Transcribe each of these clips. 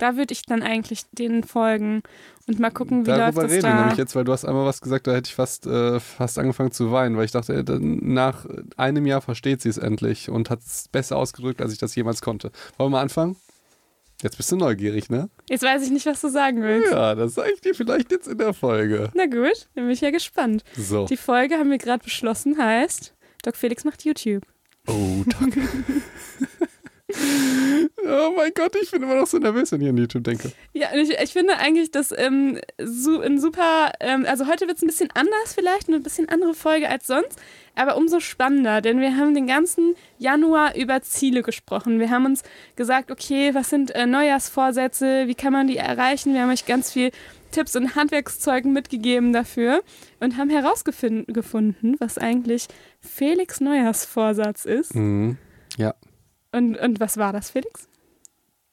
Da würde ich dann eigentlich denen folgen und mal gucken, wie Darüber läuft das rede da. nämlich jetzt, weil du hast einmal was gesagt, da hätte ich fast, äh, fast angefangen zu weinen, weil ich dachte, äh, nach einem Jahr versteht sie es endlich und hat es besser ausgedrückt, als ich das jemals konnte. Wollen wir mal anfangen? Jetzt bist du neugierig, ne? Jetzt weiß ich nicht, was du sagen willst. Ja, das sage ich dir vielleicht jetzt in der Folge. Na gut, dann bin ich ja gespannt. So. Die Folge haben wir gerade beschlossen, heißt Doc Felix macht YouTube. Oh, danke. oh mein Gott, ich bin immer noch so nervös, wenn ich an YouTube denke. Ja, und ich, ich finde eigentlich, dass ähm, so ein super, ähm, also heute wird es ein bisschen anders vielleicht, eine bisschen andere Folge als sonst, aber umso spannender, denn wir haben den ganzen Januar über Ziele gesprochen. Wir haben uns gesagt, okay, was sind äh, Neujahrsvorsätze, wie kann man die erreichen? Wir haben euch ganz viel Tipps und Handwerkszeugen mitgegeben dafür und haben herausgefunden, was eigentlich Felix Neujahrsvorsatz ist. Mhm. Ja. Und, und was war das, Felix?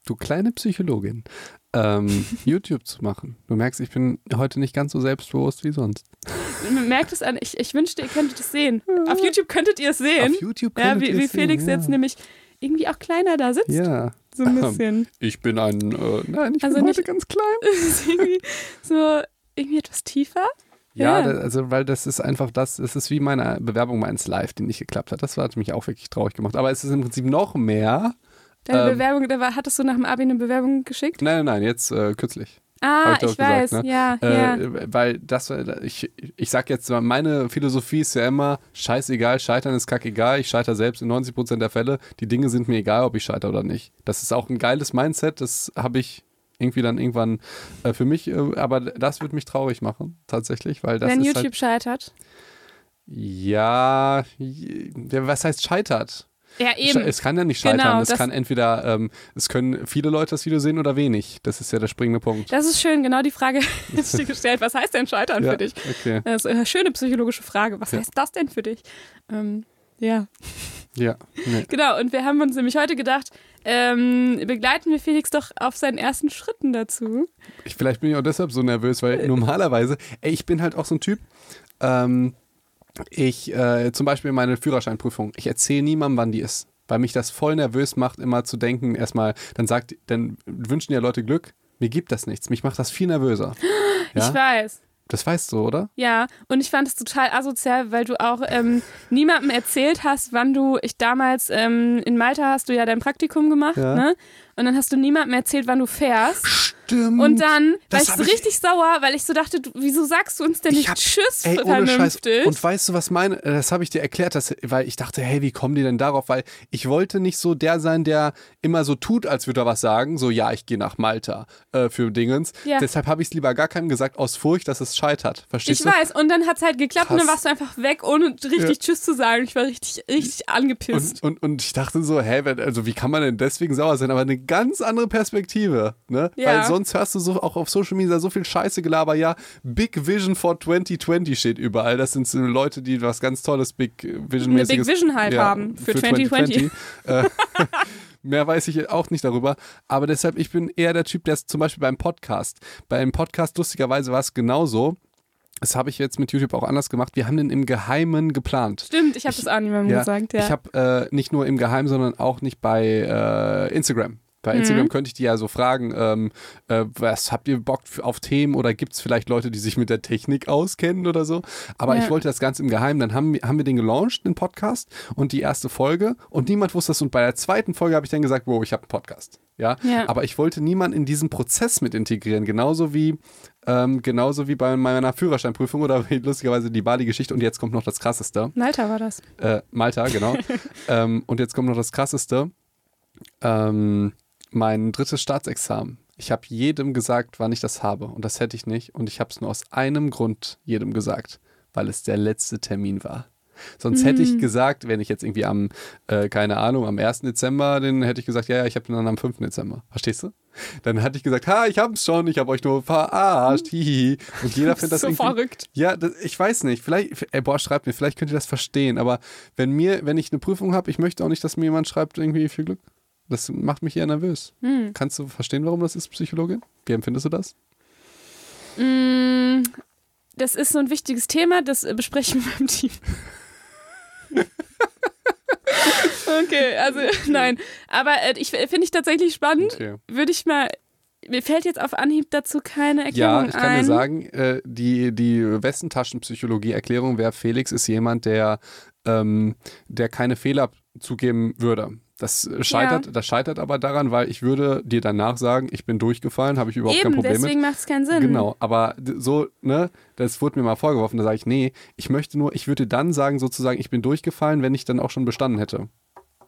Du kleine Psychologin. Ähm, YouTube zu machen. Du merkst, ich bin heute nicht ganz so selbstbewusst wie sonst. Man merkt es an, ich, ich wünschte, ihr könntet es sehen. Auf YouTube könntet ihr es sehen. Auf YouTube ja, könntet wie, ihr wie es sehen, Felix ja. jetzt nämlich irgendwie auch kleiner da sitzt. Ja. So ein bisschen. Ich bin ein, äh, nein, ich Also bin heute nicht- ganz klein. Ist irgendwie so irgendwie etwas tiefer. Ja, Ja. da- also weil das ist einfach das, es ist wie meine Bewerbung meines Live, die nicht geklappt hat. Das hat mich auch wirklich traurig gemacht. Aber es ist im Prinzip noch mehr. Deine Ähm. Bewerbung, da war, hattest du nach dem Abi eine Bewerbung geschickt? Nein, nein, nein, jetzt äh, kürzlich. Ah, ich, ich doch gesagt, weiß, ne? ja, Äh, ja. Weil das, äh, ich, ich sag jetzt, meine Philosophie ist ja immer, scheißegal, scheitern ist kackegal, ich scheitere selbst in 90% der Fälle. Die Dinge sind mir egal, ob ich scheitere oder nicht. Das ist auch ein geiles Mindset, das habe ich irgendwie dann irgendwann äh, für mich, äh, aber das wird mich traurig machen, tatsächlich, weil das Wenn YouTube halt, scheitert. ja, was heißt scheitert? Ja, eben. Es kann ja nicht scheitern. Genau, es kann entweder, ähm, es können viele Leute das Video sehen oder wenig. Das ist ja der springende Punkt. Das ist schön, genau die Frage ist dir gestellt. Was heißt denn scheitern ja, für dich? Okay. Das ist eine schöne psychologische Frage. Was Ja. heißt das denn für dich? Ähm, ja. Ja. Nee. Genau, und wir haben uns nämlich heute gedacht, ähm, begleiten wir Felix doch auf seinen ersten Schritten dazu. Ich, vielleicht bin ich auch deshalb so nervös, weil normalerweise, ey, ich bin halt auch so ein Typ, ähm, ich, äh, zum Beispiel meine Führerscheinprüfung, ich erzähle niemandem, wann die ist. Weil mich das voll nervös macht, immer zu denken, erstmal, dann sagt, dann wünschen ja Leute Glück, mir gibt das nichts. Mich macht das viel nervöser. Ich Ja? weiß. Das weißt du, oder? Ja, und ich fand es total asozial, weil du auch ähm, niemandem erzählt hast, wann du, ich damals ähm, in Malta hast du ja dein Praktikum gemacht, Ja. ne? Und dann hast du niemandem erzählt, wann du fährst. Stimmt. Und dann war ich so ich- richtig sauer, weil ich so dachte, du, wieso sagst du uns denn Ich nicht hab- Tschüss Ey, ohne Scheiß. Und weißt du, was meine? äh, Das habe ich dir erklärt, dass, weil ich dachte, hey, wie kommen die denn darauf? Weil ich wollte nicht so der sein, der immer so tut, als würde er was sagen. So, ja, ich gehe nach Malta äh, für Dingens. Ja. Deshalb habe ich es lieber gar keinem gesagt, aus Furcht, dass es scheitert. Verstehst ich du? weiß, und dann hat es halt geklappt und dann Krass. warst du einfach weg, ohne richtig Tschüss zu sagen. Ich war richtig, richtig angepisst. Und, und, und ich dachte so, hä, also wie kann man denn deswegen sauer sein? Aber eine ganz andere Perspektive, ne? Ja. Weil sonst hörst du so auch auf Social Media so viel Scheiße gelaber, ja, Big Vision for 2020 steht überall. Das sind so Leute, die was ganz tolles Big Vision Eine Big Vision halt haben für 2020. Äh, Mehr weiß ich auch nicht darüber. Aber deshalb, ich bin eher der Typ, der zum Beispiel beim Podcast. Beim Podcast, lustigerweise, war es genauso. Das habe ich jetzt mit YouTube auch anders gemacht. Wir haben den im Geheimen geplant. Stimmt, ich habe das auch niemandem gesagt, ja. Ich habe äh, nicht nur im Geheimen, sondern auch nicht bei äh, Instagram. Bei Mhm. Instagram könnte ich die ja so fragen, ähm, äh, was habt ihr Bock auf Themen oder gibt es vielleicht Leute, die sich mit der Technik auskennen oder so? Aber Ja. ich wollte das Ganze im Geheimen. Dann haben, wir- haben wir den gelauncht, den Podcast und die erste Folge und niemand wusste das. Und bei der zweiten Folge habe ich dann gesagt, wow, ich habe einen Podcast. Ja? Ja. aber ich wollte niemanden in diesen Prozess mit integrieren. Genauso wie, ähm, genauso wie bei meiner Führerscheinprüfung oder wie lustigerweise die Bali-Geschichte. Und jetzt kommt noch das Krasseste. Malta war das. Äh, Malta, genau. ähm, und jetzt kommt noch das Krasseste. Ähm, mein drittes Staatsexamen. Ich habe jedem gesagt, wann ich das habe. Und das hätte ich nicht. Und ich habe es nur aus einem Grund jedem gesagt, weil es der letzte Termin war. Sonst hätte ich gesagt, wenn ich jetzt irgendwie am, äh, keine Ahnung, am 1. Dezember, dann hätte ich gesagt, ja, ja, ich habe den dann am 5. Dezember. Verstehst du? Dann hatte ich gesagt, ha, ich hab's schon, ich habe euch nur verarscht, hihi. Und jeder findet das so irgendwie. verrückt. Ja, das, ich weiß nicht. Vielleicht, ey, boah, schreibt mir, vielleicht könnt ihr das verstehen. Aber wenn mir, wenn ich eine Prüfung habe, ich möchte auch nicht, dass mir jemand schreibt, irgendwie viel Glück. Das macht mich eher nervös. Hm. Kannst du verstehen, warum das ist, Psychologin? Wie empfindest du das? Mm, Das ist so ein wichtiges Thema, das äh, besprechen wir im Team. okay, also nein. Aber äh, ich finde ich tatsächlich spannend. Okay. Würde ich mal mir fällt jetzt auf Anhieb dazu keine Ja, Erklärung ich kann ein. dir sagen, äh, die, die Westentaschenpsychologie-Erklärung wäre, Felix ist jemand, der, ähm, der keine Fehler zugeben würde. Das scheitert, das scheitert aber daran, weil ich würde dir danach sagen, ich bin durchgefallen, habe ich überhaupt kein Eben, Problem mit. deswegen macht es keinen Sinn. Genau, aber so, ne, das wurde mir mal vorgeworfen, da sage ich, nee, ich möchte nur, ich würde dann sagen, sozusagen, ich bin durchgefallen, wenn ich dann auch schon bestanden hätte.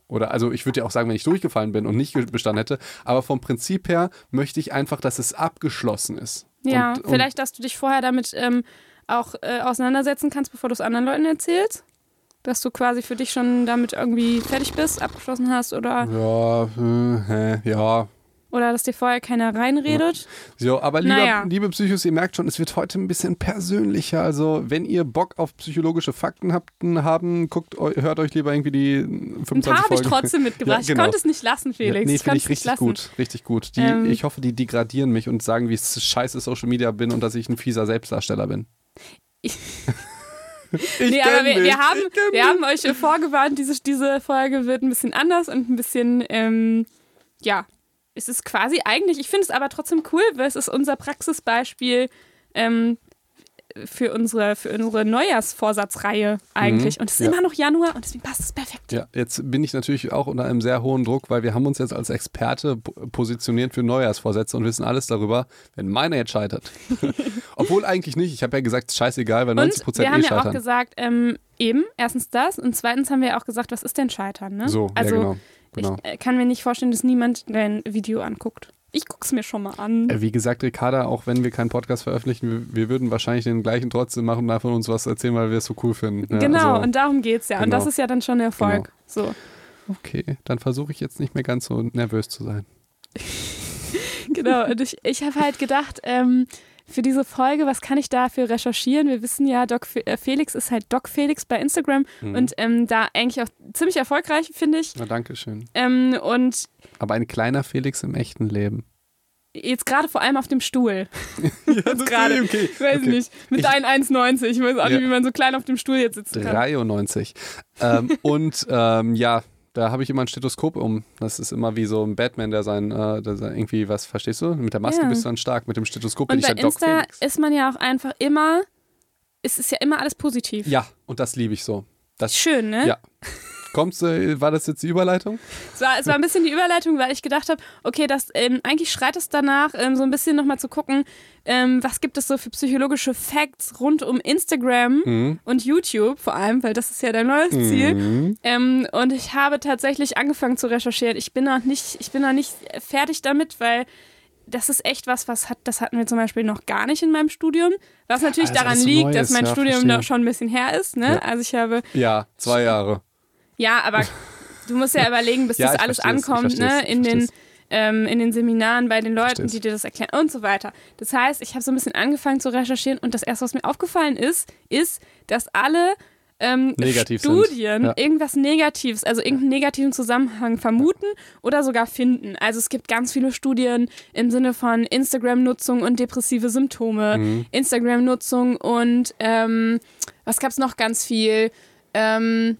Oder also ich würde ja auch sagen, wenn ich durchgefallen bin und nicht bestanden hätte, aber vom Prinzip her möchte ich einfach, dass es abgeschlossen ist. Ja, und, und vielleicht, dass du dich vorher damit ähm, auch äh, auseinandersetzen kannst, bevor du es anderen Leuten erzählst. Dass du quasi für dich schon damit irgendwie fertig bist, abgeschlossen hast oder, Ja, äh, hä, ja. oder dass dir vorher keiner reinredet. So, aber lieber, Naja. liebe Psychos, ihr merkt schon, es wird heute ein bisschen persönlicher. Also, wenn ihr Bock auf psychologische Fakten habt, haben, guckt, hört euch lieber irgendwie die 25 Ein paar habe ich trotzdem mitgebracht. Ja, genau. Ich konnte es nicht lassen, Felix. Ja, nee, ich finde ich richtig gut, richtig gut. Die, Ähm. ich hoffe, die degradieren mich und sagen, wie scheiße Social Media bin und dass ich ein fieser Selbstdarsteller bin. Ich- Nee, aber wir, wir, haben, wir haben euch vorgewarnt, diese, diese Folge wird ein bisschen anders und ein bisschen, ähm, ja, es ist quasi eigentlich, ich finde es aber trotzdem cool, weil es ist unser Praxisbeispiel ähm, für unsere, für unsere Neujahrsvorsatzreihe eigentlich. und es ist Mhm. ja. immer noch Januar und deswegen passt es perfekt. Ja, jetzt bin ich natürlich auch unter einem sehr hohen Druck, weil wir haben uns jetzt als Experte po- positioniert für Neujahrsvorsätze und wissen alles darüber, wenn meiner jetzt scheitert. Obwohl eigentlich nicht. Ich habe ja gesagt, scheißegal, weil 90 Und Prozent wir eh haben ja auch scheitern. gesagt, ähm, eben, erstens das und zweitens haben wir auch gesagt, was ist denn Scheitern, ne? so, also ja, genau. genau. ich äh, kann mir nicht vorstellen, dass niemand dein Video anguckt. Ich guck's mir schon mal an. Äh, Wie gesagt, Ricarda, auch wenn wir keinen Podcast veröffentlichen, wir, wir würden wahrscheinlich den gleichen trotzdem machen und davon uns was erzählen, weil wir es so cool finden. Ja, genau, also, und darum geht's ja. Und genau. das ist ja dann schon Erfolg. So. okay, dann versuche ich jetzt nicht mehr ganz so nervös zu sein. Genau. Und ich, ich habe halt gedacht, ähm, für diese Folge, was kann ich dafür recherchieren? Wir wissen ja, Doc äh, Felix ist halt Doc Felix bei Instagram Mhm. und ähm, da eigentlich auch ziemlich erfolgreich, finde ich. Na, danke schön. Ähm, und Aber ein kleiner Felix im echten Leben. jetzt gerade vor allem auf dem Stuhl. ja, das gerade. okay. Ich weiß okay. nicht. Mit deinen 1,90. Ich weiß auch Ja. nicht, wie man so klein auf dem Stuhl jetzt sitzen kann. 93. ähm, und ähm, ja, da habe ich immer ein Stethoskop um. Das ist immer wie so ein Batman, der sein, äh, der sein irgendwie was, verstehst du? Mit der Maske Ja. bist du dann stark, mit dem Stethoskop bin Und ich bei der Doc Insta Felix. ist man ja auch einfach immer, es ist ja immer alles positiv. Ja, und das liebe ich so. Das, Schön, ne? Ja. Kommst, äh, war das jetzt die Überleitung? Es war, es war ein bisschen die Überleitung, weil ich gedacht habe, okay, das, ähm, eigentlich schreit es danach, ähm, so ein bisschen nochmal zu gucken, ähm, was gibt es so für psychologische Facts rund um Instagram Mhm. und YouTube vor allem, weil das ist ja dein neues Ziel. Mhm. Ähm, und ich habe tatsächlich angefangen zu recherchieren. Ich bin noch nicht, ich bin noch nicht fertig damit, weil das ist echt was, was hat, das hatten wir zum Beispiel noch gar nicht in meinem Studium. Was natürlich Also daran liegt, Neues, dass mein ja, Studium verstehe. da schon ein bisschen her ist. Ne? Ja. Also ich habe Ja, zwei Jahre. Ja, aber du musst ja überlegen, bis Ja, das alles ankommt, ne? In den, ähm, in den Seminaren bei den Leuten, die dir das erklären und so weiter. Das heißt, ich habe so ein bisschen angefangen zu recherchieren und das erste, was mir aufgefallen ist, ist, dass alle ähm. Studien Ja. irgendwas Negatives, also irgendeinen negativen Zusammenhang vermuten oder sogar finden. Also es gibt ganz viele Studien im Sinne von Instagram-Nutzung und depressive Symptome, Mhm. Instagram-Nutzung und ähm, was gab es noch ganz viel? Ähm,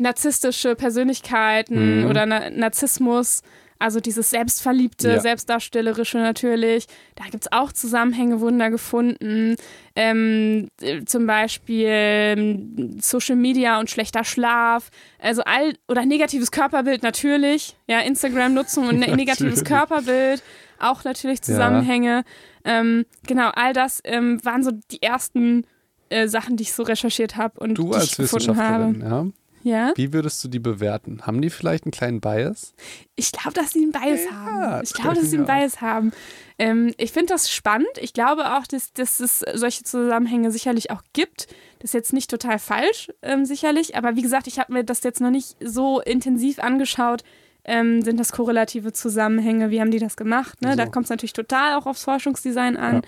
narzisstische Persönlichkeiten Mhm. oder Na Narzissmus, also dieses Selbstverliebte, Ja. Selbstdarstellerische natürlich. Da gibt es auch Zusammenhänge, wurden da gefunden. Ähm, äh, zum Beispiel ähm, Social Media und schlechter Schlaf. Also all, oder negatives Körperbild natürlich. Ja, Instagram-Nutzung und ne negatives. Körperbild. Auch natürlich Zusammenhänge. Ähm, genau, all das ähm, waren so die ersten äh, Sachen, die ich so recherchiert habe und Du die als ich gefunden habe. Ja. Ja? Wie würdest du die bewerten? Haben die vielleicht einen kleinen Bias? Ich glaube, dass sie einen Bias Ja, haben. Ich glaube, glaub dass sie einen. Bias haben. Ähm, ich finde das spannend. Ich glaube auch, dass, dass es solche Zusammenhänge sicherlich auch gibt. Das ist jetzt nicht total falsch, ähm, sicherlich. Aber wie gesagt, ich habe mir das jetzt noch nicht so intensiv angeschaut. Ähm, sind das korrelative Zusammenhänge? Wie haben die das gemacht? Ne? Da So. kommt es natürlich total auch aufs Forschungsdesign an. Ja.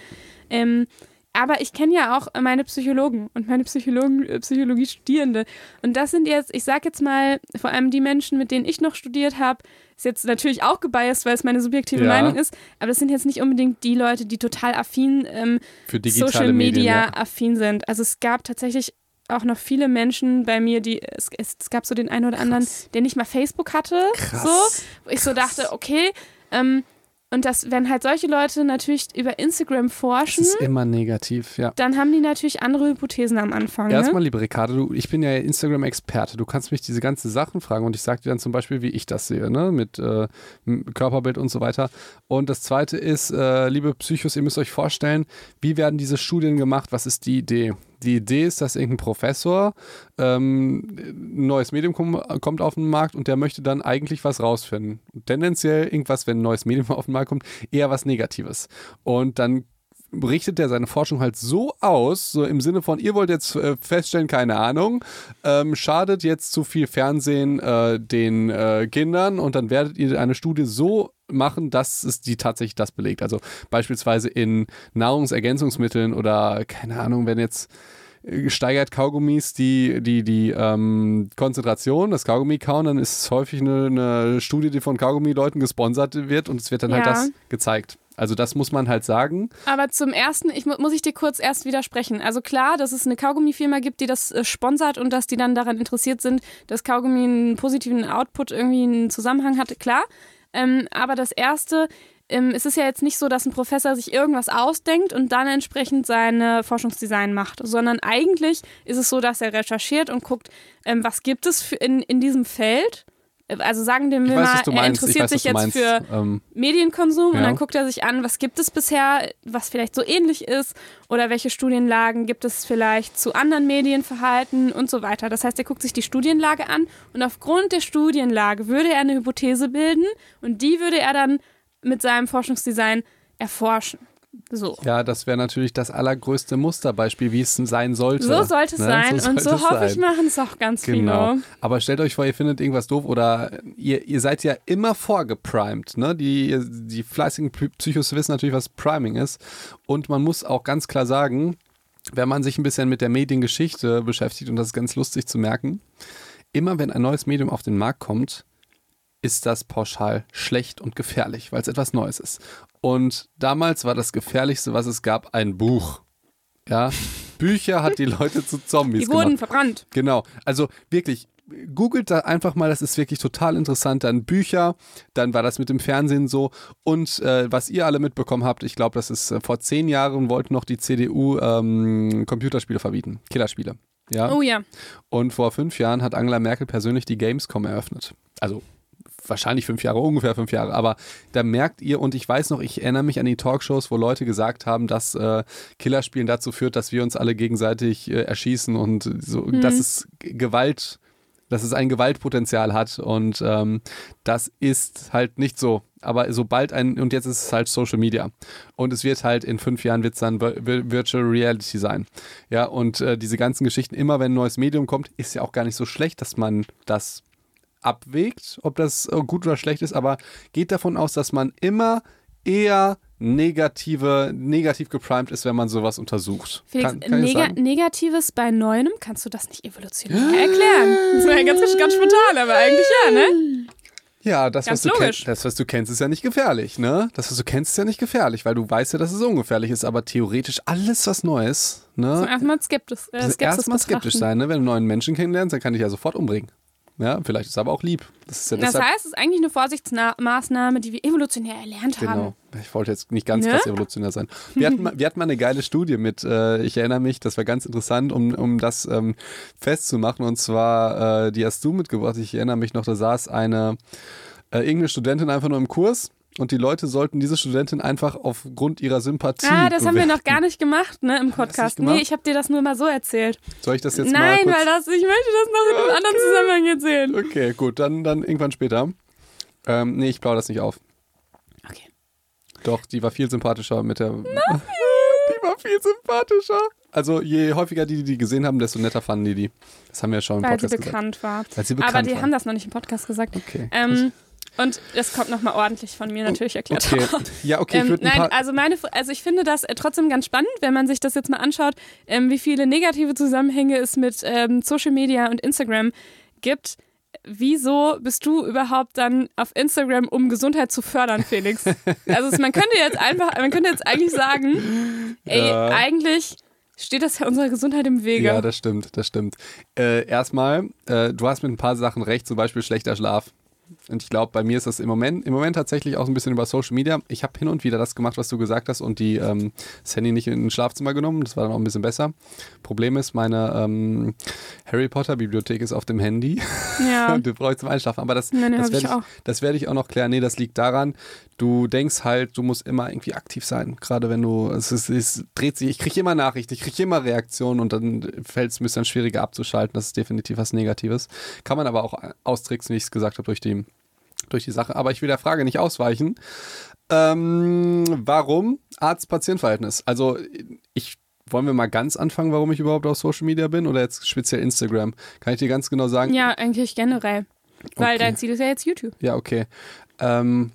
Aber ich kenne ja auch meine Psychologen und meine Psychologen, äh, Psychologie-Studierende. Und das sind jetzt, ich sag jetzt mal, vor allem die Menschen, mit denen ich noch studiert habe, ist jetzt natürlich auch gebiased, weil es meine subjektive Ja. Meinung ist, aber das sind jetzt nicht unbedingt die Leute, die total affin, ähm, Für Social Medien, Media ja. affin sind. Also es gab tatsächlich auch noch viele Menschen bei mir, die, es, es, gab so den einen oder anderen, Krass. der nicht mal Facebook hatte. Krass. So, wo ich so dachte, okay, ähm, Und das, wenn halt solche Leute natürlich über Instagram forschen, Das ist immer negativ, ja. dann haben die natürlich andere Hypothesen am Anfang. Ne? Erstmal, liebe Ricardo, du, ich bin ja Instagram-Experte. Du kannst mich diese ganzen Sachen fragen und ich sage dir dann zum Beispiel, wie ich das sehe, ne? mit äh, Körperbild und so weiter. Und das Zweite ist, äh, liebe Psychos, ihr müsst euch vorstellen, wie werden diese Studien gemacht? Was ist die Idee? Die Idee ist, dass irgendein Professor ähm, ein neues Medium kom kommt auf den Markt und der möchte dann eigentlich was rausfinden. Tendenziell irgendwas, wenn ein neues Medium auf den Markt kommt, eher was Negatives. Und dann richtet er seine Forschung halt so aus, so im Sinne von, ihr wollt jetzt äh, feststellen, keine Ahnung, ähm, schadet jetzt zu viel Fernsehen äh, den äh, Kindern und dann werdet ihr eine Studie so machen, dass es die tatsächlich das belegt. Also beispielsweise in Nahrungsergänzungsmitteln oder keine Ahnung, wenn jetzt äh, steigert Kaugummis die, die, die ähm, Konzentration, das Kaugummi kauen, dann ist es häufig eine, eine Studie, die von Kaugummi-Leuten gesponsert wird und es wird dann halt Ja. das gezeigt. Also das muss man halt sagen. Aber zum ersten, ich mu- muss ich dir kurz erst widersprechen. Also klar, dass es eine Kaugummifirma gibt, die das äh, sponsert und dass die dann daran interessiert sind, dass Kaugummi einen positiven Output irgendwie einen Zusammenhang hat, klar. Ähm, aber das erste, ähm, es ist ja jetzt nicht so, dass ein Professor sich irgendwas ausdenkt und dann entsprechend seine Forschungsdesign macht, sondern eigentlich ist es so, dass er recherchiert und guckt, ähm, was gibt es in, in diesem Feld. Also sagen wir weiß, mal, du er interessiert weiß, sich jetzt für Ähm, Medienkonsum und Ja. dann guckt er sich an, was gibt es bisher, was vielleicht so ähnlich ist oder welche Studienlagen gibt es vielleicht zu anderen Medienverhalten und so weiter. Das heißt, er guckt sich die Studienlage an und aufgrund der Studienlage würde er eine Hypothese bilden und die würde er dann mit seinem Forschungsdesign erforschen. So. ja, das wäre natürlich das allergrößte Musterbeispiel, wie es sein sollte. So sollte es ne? sein und sollte so hoffe ich, machen es auch ganz Genau. viele. Aber stellt euch vor, ihr findet irgendwas doof oder ihr, ihr seid ja immer vorgeprimed. Ne? Die, die fleißigen Psychos wissen natürlich, was Priming ist. Und man muss auch ganz klar sagen, wenn man sich ein bisschen mit der Mediengeschichte beschäftigt, und das ist ganz lustig zu merken, immer wenn ein neues Medium auf den Markt kommt, ist das pauschal schlecht und gefährlich, weil es etwas Neues ist. Und damals war das Gefährlichste, was es gab, ein Buch. Ja, Bücher hat die Leute zu Zombies Die gemacht. wurden verbrannt. Genau, also wirklich, googelt da einfach mal, das ist wirklich total interessant. Dann Bücher, dann war das mit dem Fernsehen so. Und äh, was ihr alle mitbekommen habt, ich glaube, das ist äh, vor zehn Jahren wollten noch die CDU ähm, Computerspiele verbieten, Killerspiele. Ja. Oh ja. Und vor fünf Jahren hat Angela Merkel persönlich die Gamescom eröffnet. Also wahrscheinlich fünf Jahre, ungefähr fünf Jahre. Aber da merkt ihr, und ich weiß noch, ich erinnere mich an die Talkshows, wo Leute gesagt haben, dass äh, Killerspielen dazu führt, dass wir uns alle gegenseitig äh, erschießen und so, dass es G- Gewalt, dass es ein Gewaltpotenzial hat. Und ähm, das ist halt nicht so. Aber sobald ein, und jetzt ist es halt Social Media. Und es wird halt in fünf Jahren wird es dann Vi- Vi- Virtual Reality sein. Ja, und äh, diese ganzen Geschichten, immer wenn ein neues Medium kommt, ist ja auch gar nicht so schlecht, dass man das abwägt, ob das äh, gut oder schlecht ist, aber geht davon aus, dass man immer eher negative, negativ geprimed ist, wenn man sowas untersucht. Felix, kann, kann ich sagen? Negatives bei Neuem, kannst du das nicht evolutionär erklären? Das war ja ganz, ganz spontan, aber eigentlich ja, ne? Ja, das was, kennst, das, was du kennst, ist ja nicht gefährlich, ne? Das, was du kennst, ist ja nicht gefährlich, weil du weißt ja, dass es ungefährlich ist, aber theoretisch alles was Neues, Zum ne? ersten Mal skeptisch, äh, erstmal skeptisch sein, ne? Wenn du einen neuen Menschen kennenlernst, dann kann dich ja sofort umbringen. Ja, vielleicht ist es aber auch lieb. Das ja Das heißt, es ist eigentlich eine Vorsichtsmaßnahme, die wir evolutionär erlernt haben. Genau. Ich wollte jetzt nicht ganz Ne? krass evolutionär sein. Wir hatten, mal, wir hatten mal eine geile Studie mit, äh, ich erinnere mich, das war ganz interessant, um, um das ähm, festzumachen. Und zwar, äh, die hast du mitgebracht. Ich erinnere mich noch, da saß eine äh, irgendeine Studentin einfach nur im Kurs und die Leute sollten diese Studentin einfach aufgrund ihrer Sympathie. Ah, das haben wir bewerten. noch gar nicht gemacht, ne, im Podcast. Nee, ich habe dir das nur mal so erzählt. Soll ich das jetzt mal Nein, weil das, ich möchte das noch in einem anderen Zusammenhang erzählen. Okay, gut, dann, dann irgendwann später. Ähm, nee, ich plaudere das nicht auf. Okay. Doch, die war viel sympathischer mit der. die war viel sympathischer. Also je häufiger die die gesehen haben, desto netter fanden die die. Das haben wir ja schon im Weil sie Podcast gesagt. bekannt war. Weil sie bekannt Aber die war. haben das noch nicht im Podcast gesagt. Okay. Ähm, und das kommt nochmal ordentlich von mir natürlich erklärt. okay. Ja, okay, Ähm, nein, also meine, also ich finde das äh, trotzdem ganz spannend, wenn man sich das jetzt mal anschaut, ähm, wie viele negative Zusammenhänge es mit ähm, Social Media und Instagram gibt. Wieso bist du überhaupt dann auf Instagram, um Gesundheit zu fördern, Felix? Also es, man könnte jetzt einfach, man könnte jetzt eigentlich sagen, ey, Ja. eigentlich steht das ja unserer Gesundheit im Wege. ja, das stimmt, das stimmt. Äh, erstmal, äh, du hast mit ein paar Sachen recht, zum Beispiel schlechter Schlaf. Und ich glaube, bei mir ist das im Moment, im Moment tatsächlich auch ein bisschen über Social Media. Ich habe hin und wieder das gemacht, was du gesagt hast und die ähm, das Handy nicht in ein Schlafzimmer genommen. Das war dann auch ein bisschen besser. Problem ist, meine ähm, Harry Potter Bibliothek ist auf dem Handy. Ja. und du brauchst zum Einschlafen. Aber das, Nein, das werde ich, auch. das werd ich auch noch klären. Nee, das liegt daran, du denkst halt, du musst immer irgendwie aktiv sein. Gerade wenn du, es, ist, es dreht sich, ich kriege immer Nachrichten, ich kriege immer Reaktionen und dann fällt es mir dann schwieriger abzuschalten. Das ist definitiv was Negatives. Kann man aber auch austricksen, wie ich es gesagt habe, durch die, durch die Sache. Aber ich will der Frage nicht ausweichen. Ähm, warum Arzt-Patient-Verhältnis? Also ich wollen wir mal ganz anfangen, warum ich überhaupt auf Social Media bin oder jetzt speziell Instagram? Kann ich dir ganz genau sagen? Ja, eigentlich generell. Weil Okay. dein Ziel ist ja jetzt YouTube. Ja, okay. Ähm,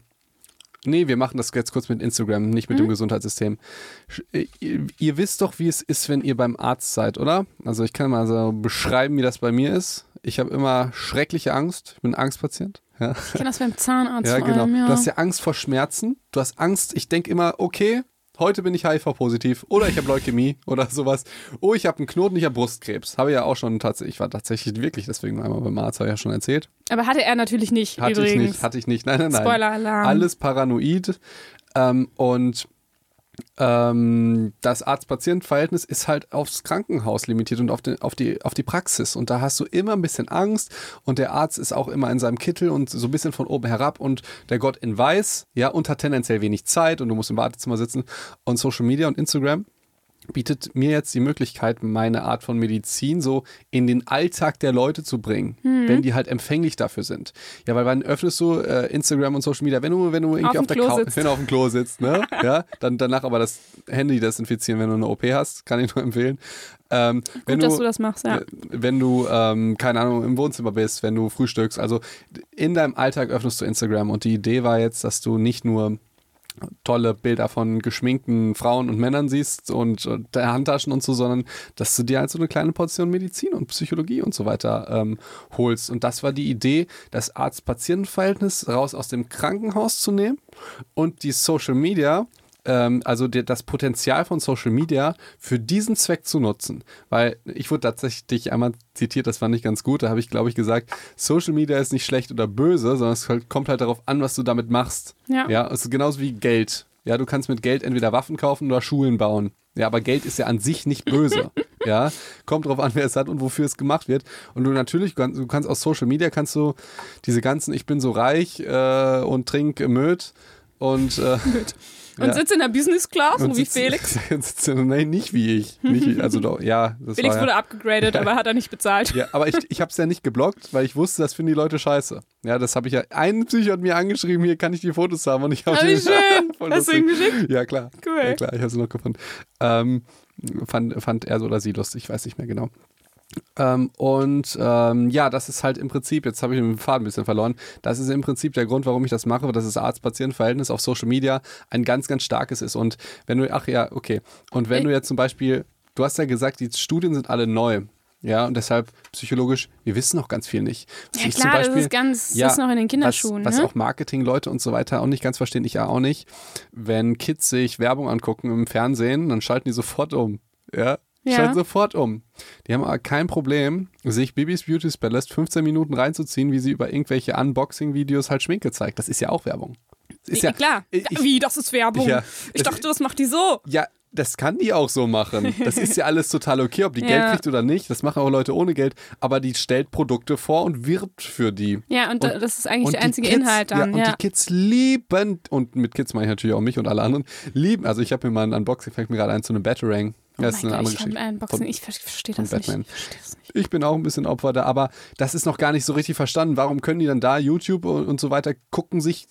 nee, wir machen das jetzt kurz mit Instagram, nicht mit dem Gesundheitssystem. Sch- äh, Ihr, ihr wisst doch, wie es ist, wenn ihr beim Arzt seid, oder? Also ich kann mal so beschreiben, wie das bei mir ist. Ich habe immer schreckliche Angst. Ich bin ein Angstpatient. Ja, Ich kenne das beim Zahnarzt ja vor genau. allem, ja. Du hast ja Angst vor Schmerzen. Du hast Angst. Ich denke immer, okay, heute bin ich HIV-positiv oder ich habe Leukämie oder sowas. Oh, ich habe einen Knoten, ich habe Brustkrebs. Habe ja auch schon tatsächlich, ich war tatsächlich wirklich deswegen einmal beim Arzt, habe ich ja schon erzählt. Aber hatte er natürlich nicht, Hatte übrigens. ich nicht, hatte ich nicht. Nein, nein, nein. Spoiler-Alarm. Alles paranoid. Ähm, und ähm, das Arzt-Patient-Verhältnis ist halt aufs Krankenhaus limitiert und auf, den, auf, die, auf die Praxis. Und da hast du immer ein bisschen Angst und der Arzt ist auch immer in seinem Kittel und so ein bisschen von oben herab und der Gott in Weiß, ja, und hat tendenziell wenig Zeit und du musst im Wartezimmer sitzen. Und Social Media und Instagram bietet mir jetzt die Möglichkeit, meine Art von Medizin so in den Alltag der Leute zu bringen, Mhm. wenn die halt empfänglich dafür sind. Ja, weil wann öffnest du äh, Instagram und Social Media, wenn du, wenn du irgendwie Auf auf, der Couch, sitzt. wenn du auf dem Klo sitzt, ne? ja, dann danach aber das Handy desinfizieren, wenn du eine OP hast, kann ich nur empfehlen. Ähm, wenn Gut, dass du das machst, ja. äh, wenn du, ähm, keine Ahnung, im Wohnzimmer bist, wenn du frühstückst. Also in deinem Alltag öffnest du Instagram und die Idee war jetzt, dass du nicht nur tolle Bilder von geschminkten Frauen und Männern siehst und äh, der Handtaschen und so, sondern dass du dir halt so eine kleine Portion Medizin und Psychologie und so weiter ähm, holst. Und das war die Idee, das Arzt-Patienten-Verhältnis raus aus dem Krankenhaus zu nehmen und die Social Media ähm, also die, das Potenzial von Social Media für diesen Zweck zu nutzen. Weil ich wurde tatsächlich einmal zitiert, das fand ich ganz gut, da habe ich, glaube ich, gesagt, Social Media ist nicht schlecht oder böse, sondern es halt, kommt halt darauf an, was du damit machst. Ja. Ja, es ist genauso wie Geld. Ja, du kannst mit Geld entweder Waffen kaufen oder Schulen bauen. Ja, aber Geld ist ja an sich nicht böse. ja, kommt drauf an, wer es hat und wofür es gemacht wird. Und du natürlich, du kannst aus Social Media kannst du diese ganzen, ich bin so reich äh, und trink Möd und äh, Und ja. sitzt in der Business Class, so wie Felix. Nein, nicht wie ich. Nicht wie, also doch, ja, Felix war wurde ja, abgegradet, aber hat er nicht bezahlt. ja, aber ich, ich habe es ja nicht geblockt, weil ich wusste, das finden die Leute scheiße. Ja, das habe ich ja. Ein Psycho hat mir angeschrieben, hier kann ich die Fotos haben und ich habe Ah, wie schön. Hast du lustig. geschickt? Ja, klar. Cool. Ja, klar, ich habe sie noch gefunden. Ähm, fand, fand er so oder sie lustig, ich weiß nicht mehr genau. Ähm, und ähm, ja, das ist halt im Prinzip, jetzt habe ich den Faden ein bisschen verloren, das ist im Prinzip der Grund, warum ich das mache, dass das Arzt-Patient-Verhältnis auf Social Media ein ganz, ganz starkes ist. Und wenn du, ach ja, okay. Und wenn du jetzt zum Beispiel, du hast ja gesagt, die Studien sind alle neu. Ja, und deshalb psychologisch, wir wissen noch ganz viel nicht. Was Ja ich klar, das ist ganz, das ist noch in den Kinderschuhen. was, was ne? auch Marketingleute und so weiter auch nicht ganz verstehen, ich ja auch nicht. Wenn Kids sich Werbung angucken im Fernsehen, dann schalten die sofort um. Ja, Ja. schalten sofort um. Die haben aber kein Problem, sich Bibis Beauty Palace 15 Minuten reinzuziehen, wie sie über irgendwelche Unboxing-Videos halt Schminke zeigt. Das ist ja auch Werbung. Ist ja, Klar. Ich, Wie, das ist Werbung. Ja. ich dachte, das macht die so. ja, das kann die auch so machen. Das ist ja alles total okay, ob die Ja. Geld kriegt oder nicht. Das machen auch Leute ohne Geld. Aber die stellt Produkte vor und wirbt für die. Ja, und, Und- das ist eigentlich der die einzige Kids, Inhalt dann. Ja, und Ja, die Kids lieben, und mit Kids meine ich natürlich auch mich und alle anderen, lieben, also ich habe mir mal ein Unboxing, fängt mir gerade ein zu einem Batarang. Oh Das ist eine Gott, andere ich Geschichte. Boxen, Von- ich ver- verstehe das nicht. Batman. Ich verstehe das nicht. Ich bin auch ein bisschen Opfer da, aber das ist noch gar nicht so richtig verstanden. Warum können die dann da YouTube und, und so weiter gucken sich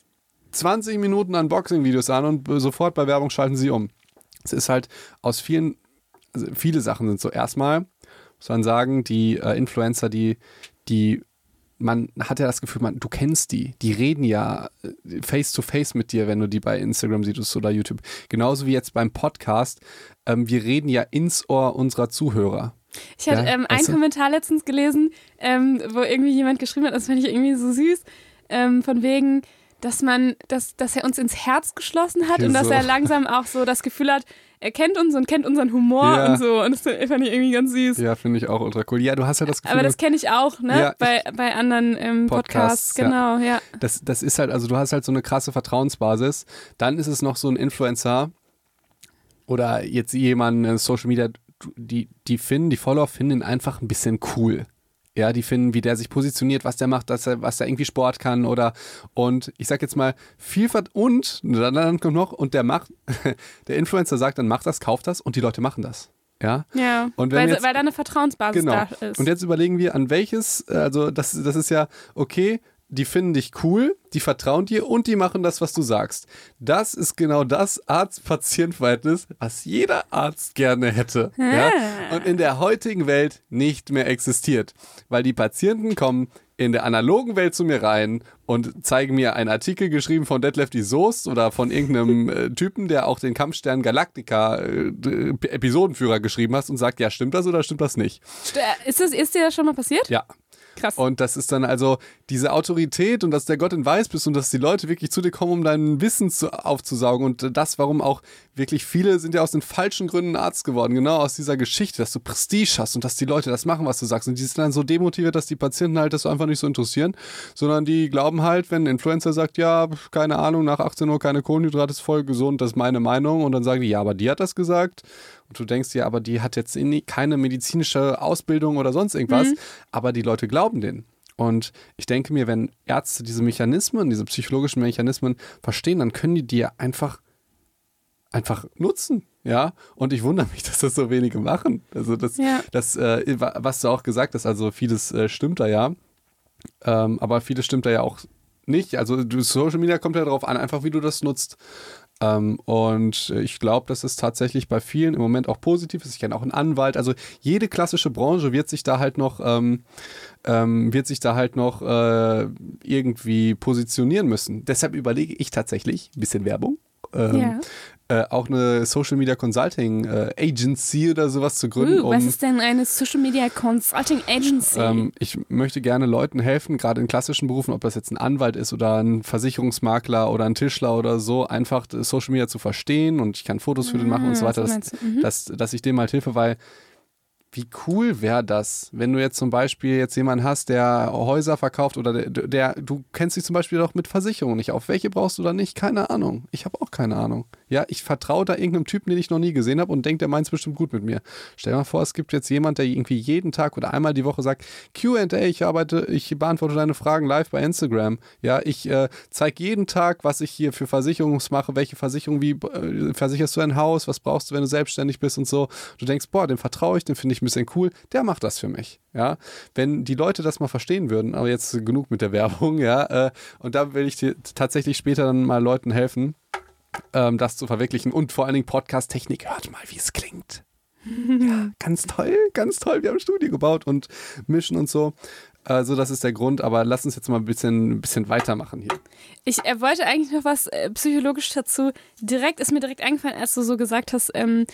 20 Minuten Unboxing-Videos an und äh, sofort bei Werbung schalten sie um? Es ist halt aus vielen, also viele Sachen sind so. Erstmal muss man sagen, die äh, Influencer, die, die man hat ja das Gefühl, man, du kennst die. Die reden ja äh, face to face mit dir, wenn du die bei Instagram siehst oder YouTube. Genauso wie jetzt beim Podcast. Ähm, wir reden ja ins Ohr unserer Zuhörer. Ich hatte Ja, ähm, einen? Kommentar letztens gelesen, ähm, wo irgendwie jemand geschrieben hat, das fand ich irgendwie so süß, ähm, von wegen, dass man, dass, dass er uns ins Herz geschlossen hat Hier und dass so. er langsam auch so das Gefühl hat, er kennt uns und kennt unseren Humor Ja. und so. Und das fand ich irgendwie ganz süß. Ja, finde ich auch ultra cool. Ja, du hast ja das Gefühl, Aber das kenne ich auch, ne? Ja, bei, bei anderen ähm, Podcasts, Podcasts, genau, ja. das, das ist halt, also du hast halt so eine krasse Vertrauensbasis. Dann ist es noch so ein Influencer oder jetzt jemand in Social Media, die, die finden, die Follower finden ihn einfach ein bisschen cool. Ja, die finden, wie der sich positioniert, was der macht, dass er, was er irgendwie Sport kann oder und ich sag jetzt mal, Vielfalt und dann, dann kommt noch und der macht, der Influencer sagt, dann macht das, kauft das und die Leute machen das. Ja. Ja, Und weil, jetzt- weil da eine Vertrauensbasis Genau. da ist. Und jetzt überlegen wir, an welches, äh, also das, das ist ja, okay, die finden dich cool, die vertrauen dir und die machen das, was du sagst. Das ist genau das Arzt-Patient-Verhältnis, was jeder Arzt gerne hätte. Ja? Und in der heutigen Welt nicht mehr existiert. Weil die Patienten kommen in der analogen Welt zu mir rein und zeigen mir einen Artikel geschrieben von Detlef die Soest oder von irgendeinem äh, Typen, der auch den Kampfstern Galactica äh, Episodenführer geschrieben hat und sagt, ja, stimmt das oder stimmt das nicht? Äh, ist, das, ist dir das schon mal passiert? Ja. Krass. Und das ist dann also diese Autorität und dass der Gott in Weiß bist und dass die Leute wirklich zu dir kommen, um dein Wissen zu, aufzusaugen. Und das, warum auch wirklich viele sind ja aus den falschen Gründen Arzt geworden. Genau aus dieser Geschichte, dass du Prestige hast und dass die Leute das machen, was du sagst. Und die sind dann so demotiviert, dass die Patienten halt das einfach nicht so interessieren, sondern die glauben halt, wenn ein Influencer sagt, ja, keine Ahnung, nach 18 Uhr keine Kohlenhydrate ist voll gesund, das ist meine Meinung. Und dann sagen die, ja, aber die hat das gesagt. Und du denkst dir, aber die hat jetzt in- keine medizinische Ausbildung oder sonst irgendwas. Aber die Leute glauben denen. Und ich denke mir, wenn Ärzte diese Mechanismen, diese psychologischen Mechanismen verstehen, dann können die dir einfach, einfach nutzen. Ja, und ich wundere mich, dass das so wenige machen. Also das, Ja. das äh, wa- was du auch gesagt hast, also vieles äh, stimmt da ja, ähm, aber vieles stimmt da ja auch nicht. Also du, Social Media kommt ja darauf an, einfach wie du das nutzt. Ähm, und ich glaube, dass es tatsächlich bei vielen im Moment auch positiv ist. Ich kenne auch einen Anwalt. Also jede klassische Branche wird sich da halt noch, ähm, ähm, wird sich da halt noch äh, irgendwie positionieren müssen. Deshalb überlege ich tatsächlich, ein bisschen Werbung, ähm, Ja. Äh, auch eine Social Media Consulting äh, Agency oder sowas zu gründen, Uh, was um ist denn eine Social Media Consulting Agency? ähm, ich möchte gerne Leuten helfen, gerade in klassischen Berufen, ob das jetzt ein Anwalt ist oder ein Versicherungsmakler oder ein Tischler oder so, einfach Social Media zu verstehen und ich kann Fotos für den machen und so Ah, weiter, dass. Mhm. dass, dass ich dem halt helfe, weil wie cool wäre das, wenn du jetzt zum Beispiel jetzt jemanden hast, der Häuser verkauft oder der, der du kennst dich zum Beispiel doch mit Versicherungen nicht auf. Welche brauchst du da nicht? Keine Ahnung. Ich habe auch keine Ahnung. Ja, ich vertraue da irgendeinem Typen, den ich noch nie gesehen habe und denke, der meint es bestimmt gut mit mir. Stell dir mal vor, es gibt jetzt jemand, der irgendwie jeden Tag oder einmal die Woche sagt, Q&A, ich arbeite, ich beantworte deine Fragen live bei Instagram. Ja, ich äh, zeige jeden Tag, was ich hier für Versicherungen mache, welche Versicherung, wie äh, versicherst du ein Haus, was brauchst du, wenn du selbstständig bist und so. Du denkst, boah, dem vertraue ich, den finde ich ein bisschen cool, der macht das für mich. Ja, wenn die Leute das mal verstehen würden, aber jetzt genug mit der Werbung, ja, äh, und da will ich dir tatsächlich später dann mal Leuten helfen, ähm, das zu verwirklichen und vor allen Dingen Podcast-Technik, hört mal, wie es klingt. Ja, ganz toll, ganz toll. Wir haben ein Studio gebaut und mischen und so. Also das ist der Grund, aber lass uns jetzt mal ein bisschen, ein bisschen weitermachen hier. Ich äh, wollte eigentlich noch was äh, psychologisch dazu. Direkt ist mir direkt eingefallen, als du so gesagt hast, ähm,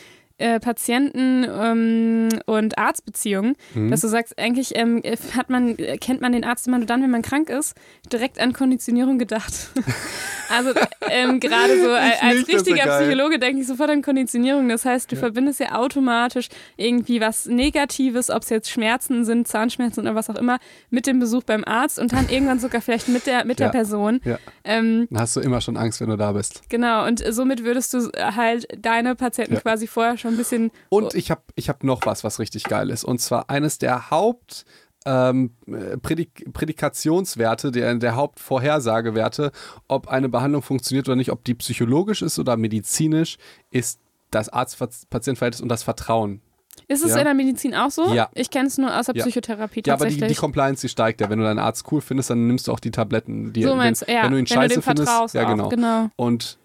äh, Patienten ähm, und Arztbeziehungen, Mhm. dass du sagst, eigentlich ähm, hat man, kennt man den Arzt immer nur dann, wenn man krank ist, direkt an Konditionierung gedacht. also ähm, gerade so als, als ja richtiger. Psychologe denke ich sofort an Konditionierung. Das heißt, du verbindest ja automatisch irgendwie was Negatives, ob es jetzt Schmerzen sind, Zahnschmerzen oder was auch immer, mit dem Besuch beim Arzt und dann irgendwann sogar vielleicht mit der, mit Ja. der Person. Ja. Ähm, Dann hast du immer schon Angst, wenn du da bist. genau, und somit würdest du halt deine Patienten Ja. quasi vorher schon ein bisschen. Und ich habe ich hab noch was, was richtig geil ist. Und zwar eines der Haupt. Ähm, äh, Prädik Prädikationswerte, der, der Hauptvorhersagewerte, ob eine Behandlung funktioniert oder nicht, ob die psychologisch ist oder medizinisch, ist das Arzt-Patient-Verhältnis und das Vertrauen. Ist es Ja. in der Medizin auch so? Ja. Ich kenne es nur aus der Ja. Psychotherapie Ja, aber die, tatsächlich. die Compliance, die steigt ja. Wenn du deinen Arzt cool findest, dann nimmst du auch die Tabletten. Die, so meinst du, wenn, ja. wenn du ihn scheiße dem findest. Ja, auch. genau. genau. Und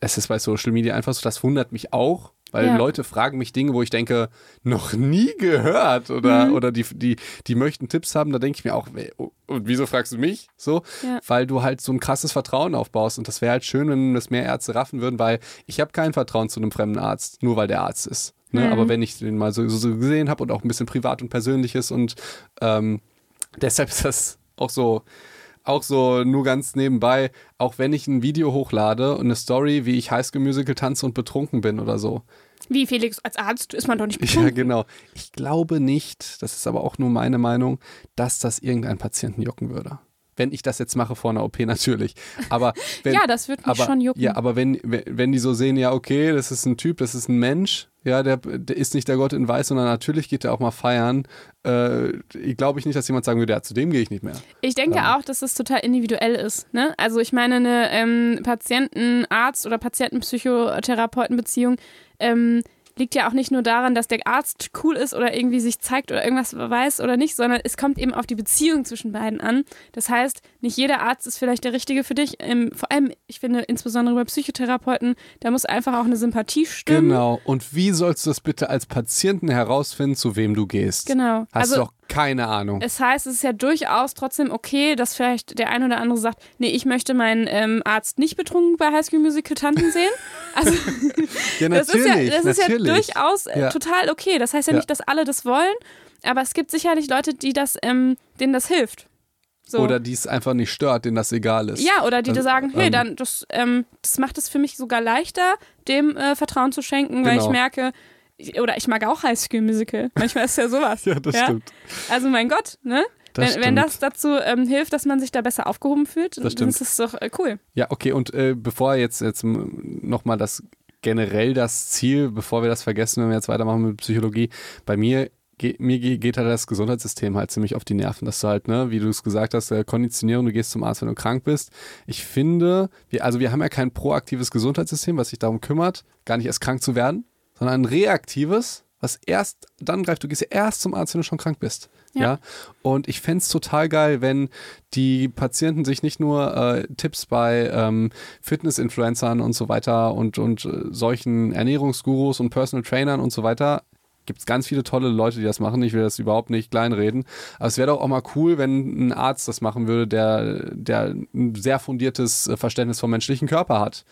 es ist bei Social Media einfach so, das wundert mich auch, weil Ja. Leute fragen mich Dinge, wo ich denke, noch nie gehört oder, Mhm. oder die, die, die möchten Tipps haben, da denke ich mir auch, oh, und wieso fragst du mich? So, Ja. weil du halt so ein krasses Vertrauen aufbaust und das wäre halt schön, wenn das mehr Ärzte raffen würden, weil ich habe kein Vertrauen zu einem fremden Arzt, nur weil der Arzt ist. Ne? Mhm. Aber wenn ich den mal so, so gesehen habe und auch ein bisschen privat und persönliches und ähm, deshalb ist das auch so auch so nur ganz nebenbei, auch wenn ich ein Video hochlade und eine Story, wie ich High School Musical tanze und betrunken bin oder so. Wie Felix, als Arzt ist man doch nicht betrunken. Ja, genau. Ich glaube nicht, das ist aber auch nur meine Meinung, dass das irgendeinen Patienten jucken würde wenn ich das jetzt mache vor einer OP natürlich. Aber wenn, ja, das wird mich aber, schon jucken. Ja, aber wenn, wenn die so sehen, ja, okay, das ist ein Typ, das ist ein Mensch, ja, der, der ist nicht der Gott in Weiß, sondern natürlich geht er auch mal feiern. Äh, glaube ich nicht, dass jemand sagen würde, ja, zu dem gehe ich nicht mehr. Ich denke ähm. auch, dass es total individuell ist. Ne? Also ich meine, eine ähm, Patienten-Arzt- oder Patienten-Psychotherapeuten-Beziehung ähm, liegt ja auch nicht nur daran, dass der Arzt cool ist oder irgendwie sich zeigt oder irgendwas weiß oder nicht, sondern es kommt eben auf die Beziehung zwischen beiden an. Das heißt, nicht jeder Arzt ist vielleicht der richtige für dich. Vor allem, ich finde, insbesondere bei Psychotherapeuten, da muss einfach auch eine Sympathie stimmen. Genau. Und wie sollst du das bitte als Patienten herausfinden, zu wem du gehst? Genau. Hast also, du doch keine Ahnung. Es heißt, es ist ja durchaus trotzdem okay, dass vielleicht der ein oder andere sagt, nee, ich möchte meinen ähm, Arzt nicht betrunken bei Highschool Musical Tanten sehen. Also ja, das ist ja, das ist ja durchaus äh, ja. total okay. Das heißt ja, ja, nicht, dass alle das wollen, aber es gibt sicherlich Leute, die das, ähm, denen das hilft. So. Oder die es einfach nicht stört, denen das egal ist. Ja, oder die also, sagen, hey, ähm, dann das, ähm, das macht es für mich sogar leichter, dem äh, Vertrauen zu schenken, weil genau. ich merke, oder ich mag auch High School Musical. Manchmal ist ja sowas. ja, das ja? stimmt. Also mein Gott, ne? Das wenn, wenn, das dazu ähm, hilft, dass man sich da besser aufgehoben fühlt, das dann ist das doch äh, cool. Ja, okay, und äh, bevor jetzt, jetzt nochmal das generell das Ziel, bevor wir das vergessen, wenn wir jetzt weitermachen mit Psychologie, bei mir Ge mir geht halt das Gesundheitssystem halt ziemlich auf die Nerven, dass du halt, ne, wie du es gesagt hast, äh, Konditionierung, du gehst zum Arzt, wenn du krank bist. Ich finde, wir, also wir haben ja kein proaktives Gesundheitssystem, was sich darum kümmert, gar nicht erst krank zu werden sondern ein reaktives, was erst dann greift. Du gehst ja erst zum Arzt, wenn du schon krank bist. Ja. ja? Und ich fände es total geil, wenn die Patienten sich nicht nur äh, Tipps bei ähm, Fitness-Influencern und so weiter und, und äh, solchen Ernährungsgurus und Personal Trainern und so weiter gibt es ganz viele tolle Leute, die das machen. Ich will das überhaupt nicht kleinreden. Aber es wäre doch auch mal cool, wenn ein Arzt das machen würde, der, der ein sehr fundiertes äh, Verständnis vom menschlichen Körper hat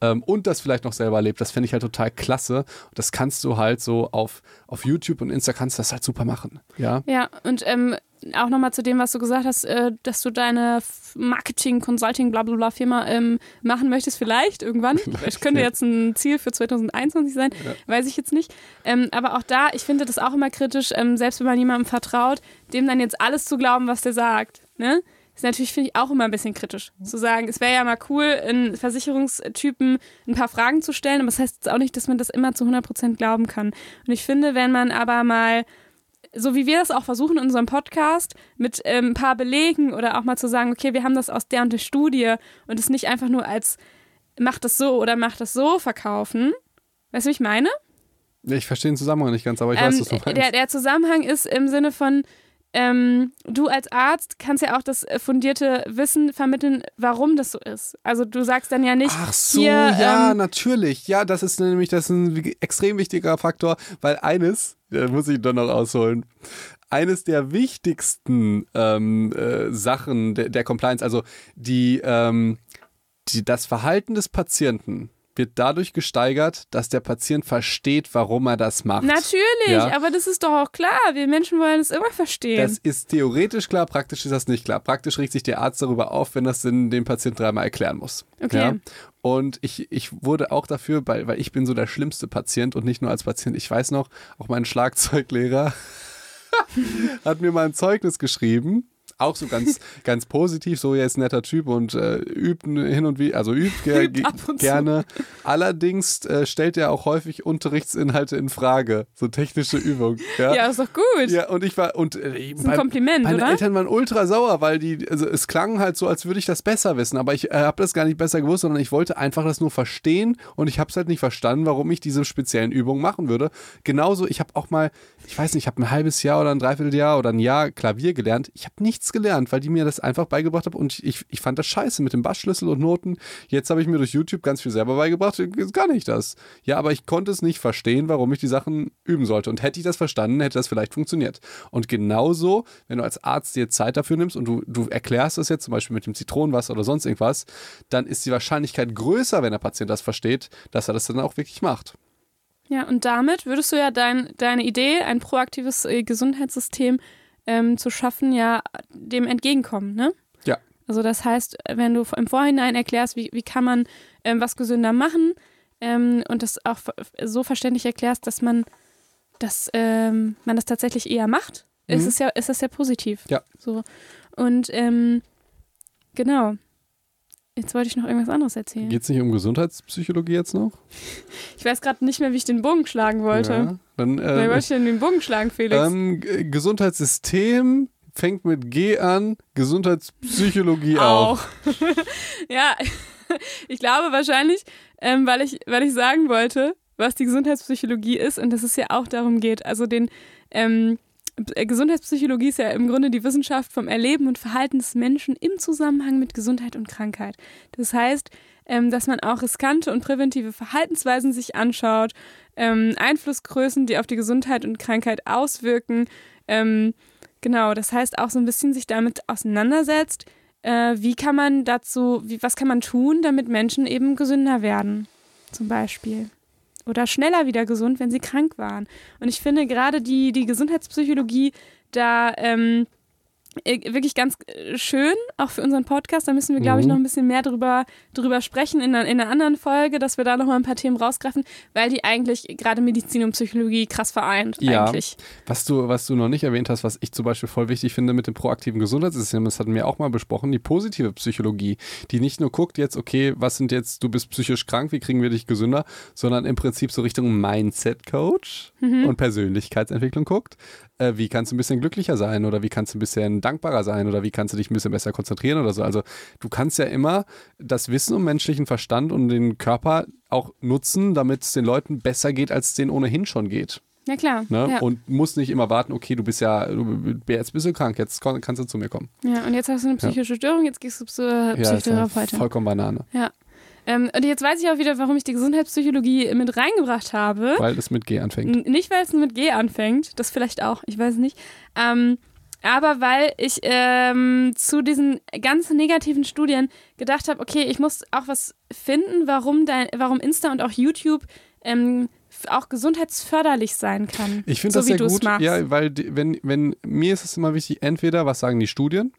ähm, und das vielleicht noch selber erlebt. Das fände ich halt total klasse. Und das kannst du halt so auf, auf YouTube und Insta kannst du das halt super machen. Ja, ja und ähm, auch nochmal zu dem, was du gesagt hast, äh, dass du deine Marketing, Consulting, bla bla bla Firma ähm, machen möchtest, vielleicht irgendwann. Das könnte jetzt ein Ziel für 2021 sein, ja. weiß ich jetzt nicht. Ähm, aber auch da, ich finde das auch immer kritisch, ähm, selbst wenn man jemandem vertraut, dem dann jetzt alles zu glauben, was der sagt. Ne? Ist natürlich, finde ich, auch immer ein bisschen kritisch. Zu sagen, es wäre ja mal cool, in Versicherungstypen ein paar Fragen zu stellen, aber das heißt jetzt auch nicht, dass man das immer zu 100% glauben kann. Und ich finde, wenn man aber mal so wie wir das auch versuchen in unserem Podcast, mit ähm, ein paar Belegen oder auch mal zu sagen, okay, wir haben das aus der und der Studie und es nicht einfach nur als macht das so oder macht das so verkaufen. Weißt du, wie ich meine? Ich verstehe den Zusammenhang nicht ganz, aber ich ähm, weiß, was du meinst. Der, der Zusammenhang ist im Sinne von, ähm, du als Arzt kannst ja auch das äh, fundierte Wissen vermitteln, warum das so ist. Also du sagst dann ja nicht. Ach so, hier, ja, ähm, natürlich. Ja, das ist nämlich das ist ein extrem wichtiger Faktor, weil eines, da muss ich dann noch ausholen, eines der wichtigsten ähm, äh, Sachen der, der, Compliance, also die, ähm, die, das Verhalten des Patienten wird dadurch gesteigert, dass der Patient versteht, warum er das macht. Natürlich, ja? aber das ist doch auch klar. Wir Menschen wollen es immer verstehen. Das ist theoretisch klar, praktisch ist das nicht klar. Praktisch regt sich der Arzt darüber auf, wenn das den, dem Patient dreimal erklären muss. Okay. Ja? Und ich, ich wurde auch dafür, weil, weil ich bin so der schlimmste Patient und nicht nur als Patient. Ich weiß noch, auch mein Schlagzeuglehrer hat mir mal ein Zeugnis geschrieben auch so ganz, ganz positiv, so er ist ein netter Typ und äh, übt hin und wie, also übt, ger gerne. Allerdings äh, stellt er auch häufig Unterrichtsinhalte in Frage, so technische Übungen. Ja, ja ist doch gut. Ja, und ich war, und äh, ist ein mein, Kompliment, meine oder? Eltern waren ultra sauer, weil die, also es klang halt so, als würde ich das besser wissen, aber ich äh, habe das gar nicht besser gewusst, sondern ich wollte einfach das nur verstehen und ich habe es halt nicht verstanden, warum ich diese speziellen Übungen machen würde. Genauso, ich habe auch mal, ich weiß nicht, ich habe ein halbes Jahr oder ein Dreivierteljahr oder ein Jahr Klavier gelernt. Ich habe nichts nichts gelernt, weil die mir das einfach beigebracht haben und ich, ich fand das scheiße mit dem Bassschlüssel und Noten. Jetzt habe ich mir durch YouTube ganz viel selber beigebracht, kann ich das. Ja, aber ich konnte es nicht verstehen, warum ich die Sachen üben sollte. Und hätte ich das verstanden, hätte das vielleicht funktioniert. Und genauso, wenn du als Arzt dir Zeit dafür nimmst und du, du erklärst das jetzt zum Beispiel mit dem Zitronenwasser oder sonst irgendwas, dann ist die Wahrscheinlichkeit größer, wenn der Patient das versteht, dass er das dann auch wirklich macht. Ja, und damit würdest du ja dein, deine Idee, ein proaktives äh, Gesundheitssystem ähm, zu schaffen, ja dem entgegenkommen, ne? Ja. Also das heißt, wenn du im Vorhinein erklärst, wie, wie kann man ähm, was gesünder machen ähm, und das auch so verständlich erklärst, dass man dass ähm, man das tatsächlich eher macht, mhm. ist es ja, ist das ja positiv. Ja. So. Und ähm, genau. Jetzt wollte ich noch irgendwas anderes erzählen. Geht es nicht um Gesundheitspsychologie jetzt noch? Ich weiß gerade nicht mehr, wie ich den Bogen schlagen wollte. Ja, dann, äh, wollte ich denn den Bogen schlagen, Felix? Ähm, Gesundheitssystem fängt mit G an, Gesundheitspsychologie auch. ja, ich glaube wahrscheinlich, ähm, weil, ich, weil ich sagen wollte, was die Gesundheitspsychologie ist und dass es ja auch darum geht, also den ähm, äh, Gesundheitspsychologie ist ja im Grunde die Wissenschaft vom Erleben und Verhalten des Menschen im Zusammenhang mit Gesundheit und Krankheit. Das heißt, ähm, dass man auch riskante und präventive Verhaltensweisen sich anschaut, ähm, Einflussgrößen, die auf die Gesundheit und Krankheit auswirken. Ähm, genau, das heißt auch so ein bisschen sich damit auseinandersetzt, äh, wie kann man dazu, wie, was kann man tun, damit Menschen eben gesünder werden, zum Beispiel oder schneller wieder gesund, wenn sie krank waren. Und ich finde gerade die, die Gesundheitspsychologie da ähm, äh, wirklich ganz äh, schön, auch für unseren Podcast. Da müssen wir, glaube ich, mhm. noch ein bisschen mehr drüber, drüber sprechen in, in einer anderen Folge, dass wir da noch mal ein paar Themen rausgreifen, weil die eigentlich gerade Medizin und Psychologie krass vereint. Ja. Eigentlich. Was du, was du noch nicht erwähnt hast, was ich zum Beispiel voll wichtig finde mit dem proaktiven Gesundheitssystem, das hatten wir auch mal besprochen, die positive Psychologie, die nicht nur guckt jetzt, okay, was sind jetzt, du bist psychisch krank, wie kriegen wir dich gesünder, sondern im Prinzip so Richtung Mindset-Coach mhm. und Persönlichkeitsentwicklung guckt äh, wie kannst du ein bisschen glücklicher sein oder wie kannst du ein bisschen dankbarer sein oder wie kannst du dich ein bisschen besser konzentrieren oder so. Also du kannst ja immer das Wissen um menschlichen Verstand und den Körper auch nutzen, damit es den Leuten besser geht, als es denen ohnehin schon geht. Ja, klar. Ne? Ja. Und musst nicht immer warten, okay, du bist ja, du, jetzt bist du krank, jetzt kannst du zu mir kommen. Ja, und jetzt hast du eine psychische ja. Störung, jetzt gehst du zur Psychotherapeutin. Ja, vollkommen Banane. Ja. Ähm, und jetzt weiß ich auch wieder, warum ich die Gesundheitspsychologie mit reingebracht habe. Weil es mit G anfängt. N nicht, weil es mit G anfängt, das vielleicht auch, ich weiß nicht. Ähm, aber weil ich ähm, zu diesen ganz negativen Studien gedacht habe, okay, ich muss auch was finden, warum, dein, warum Insta und auch YouTube ähm, auch gesundheitsförderlich sein kann. Ich finde so, das sehr gut, machst. ja, weil die, wenn, wenn mir ist es immer wichtig, entweder was sagen die Studien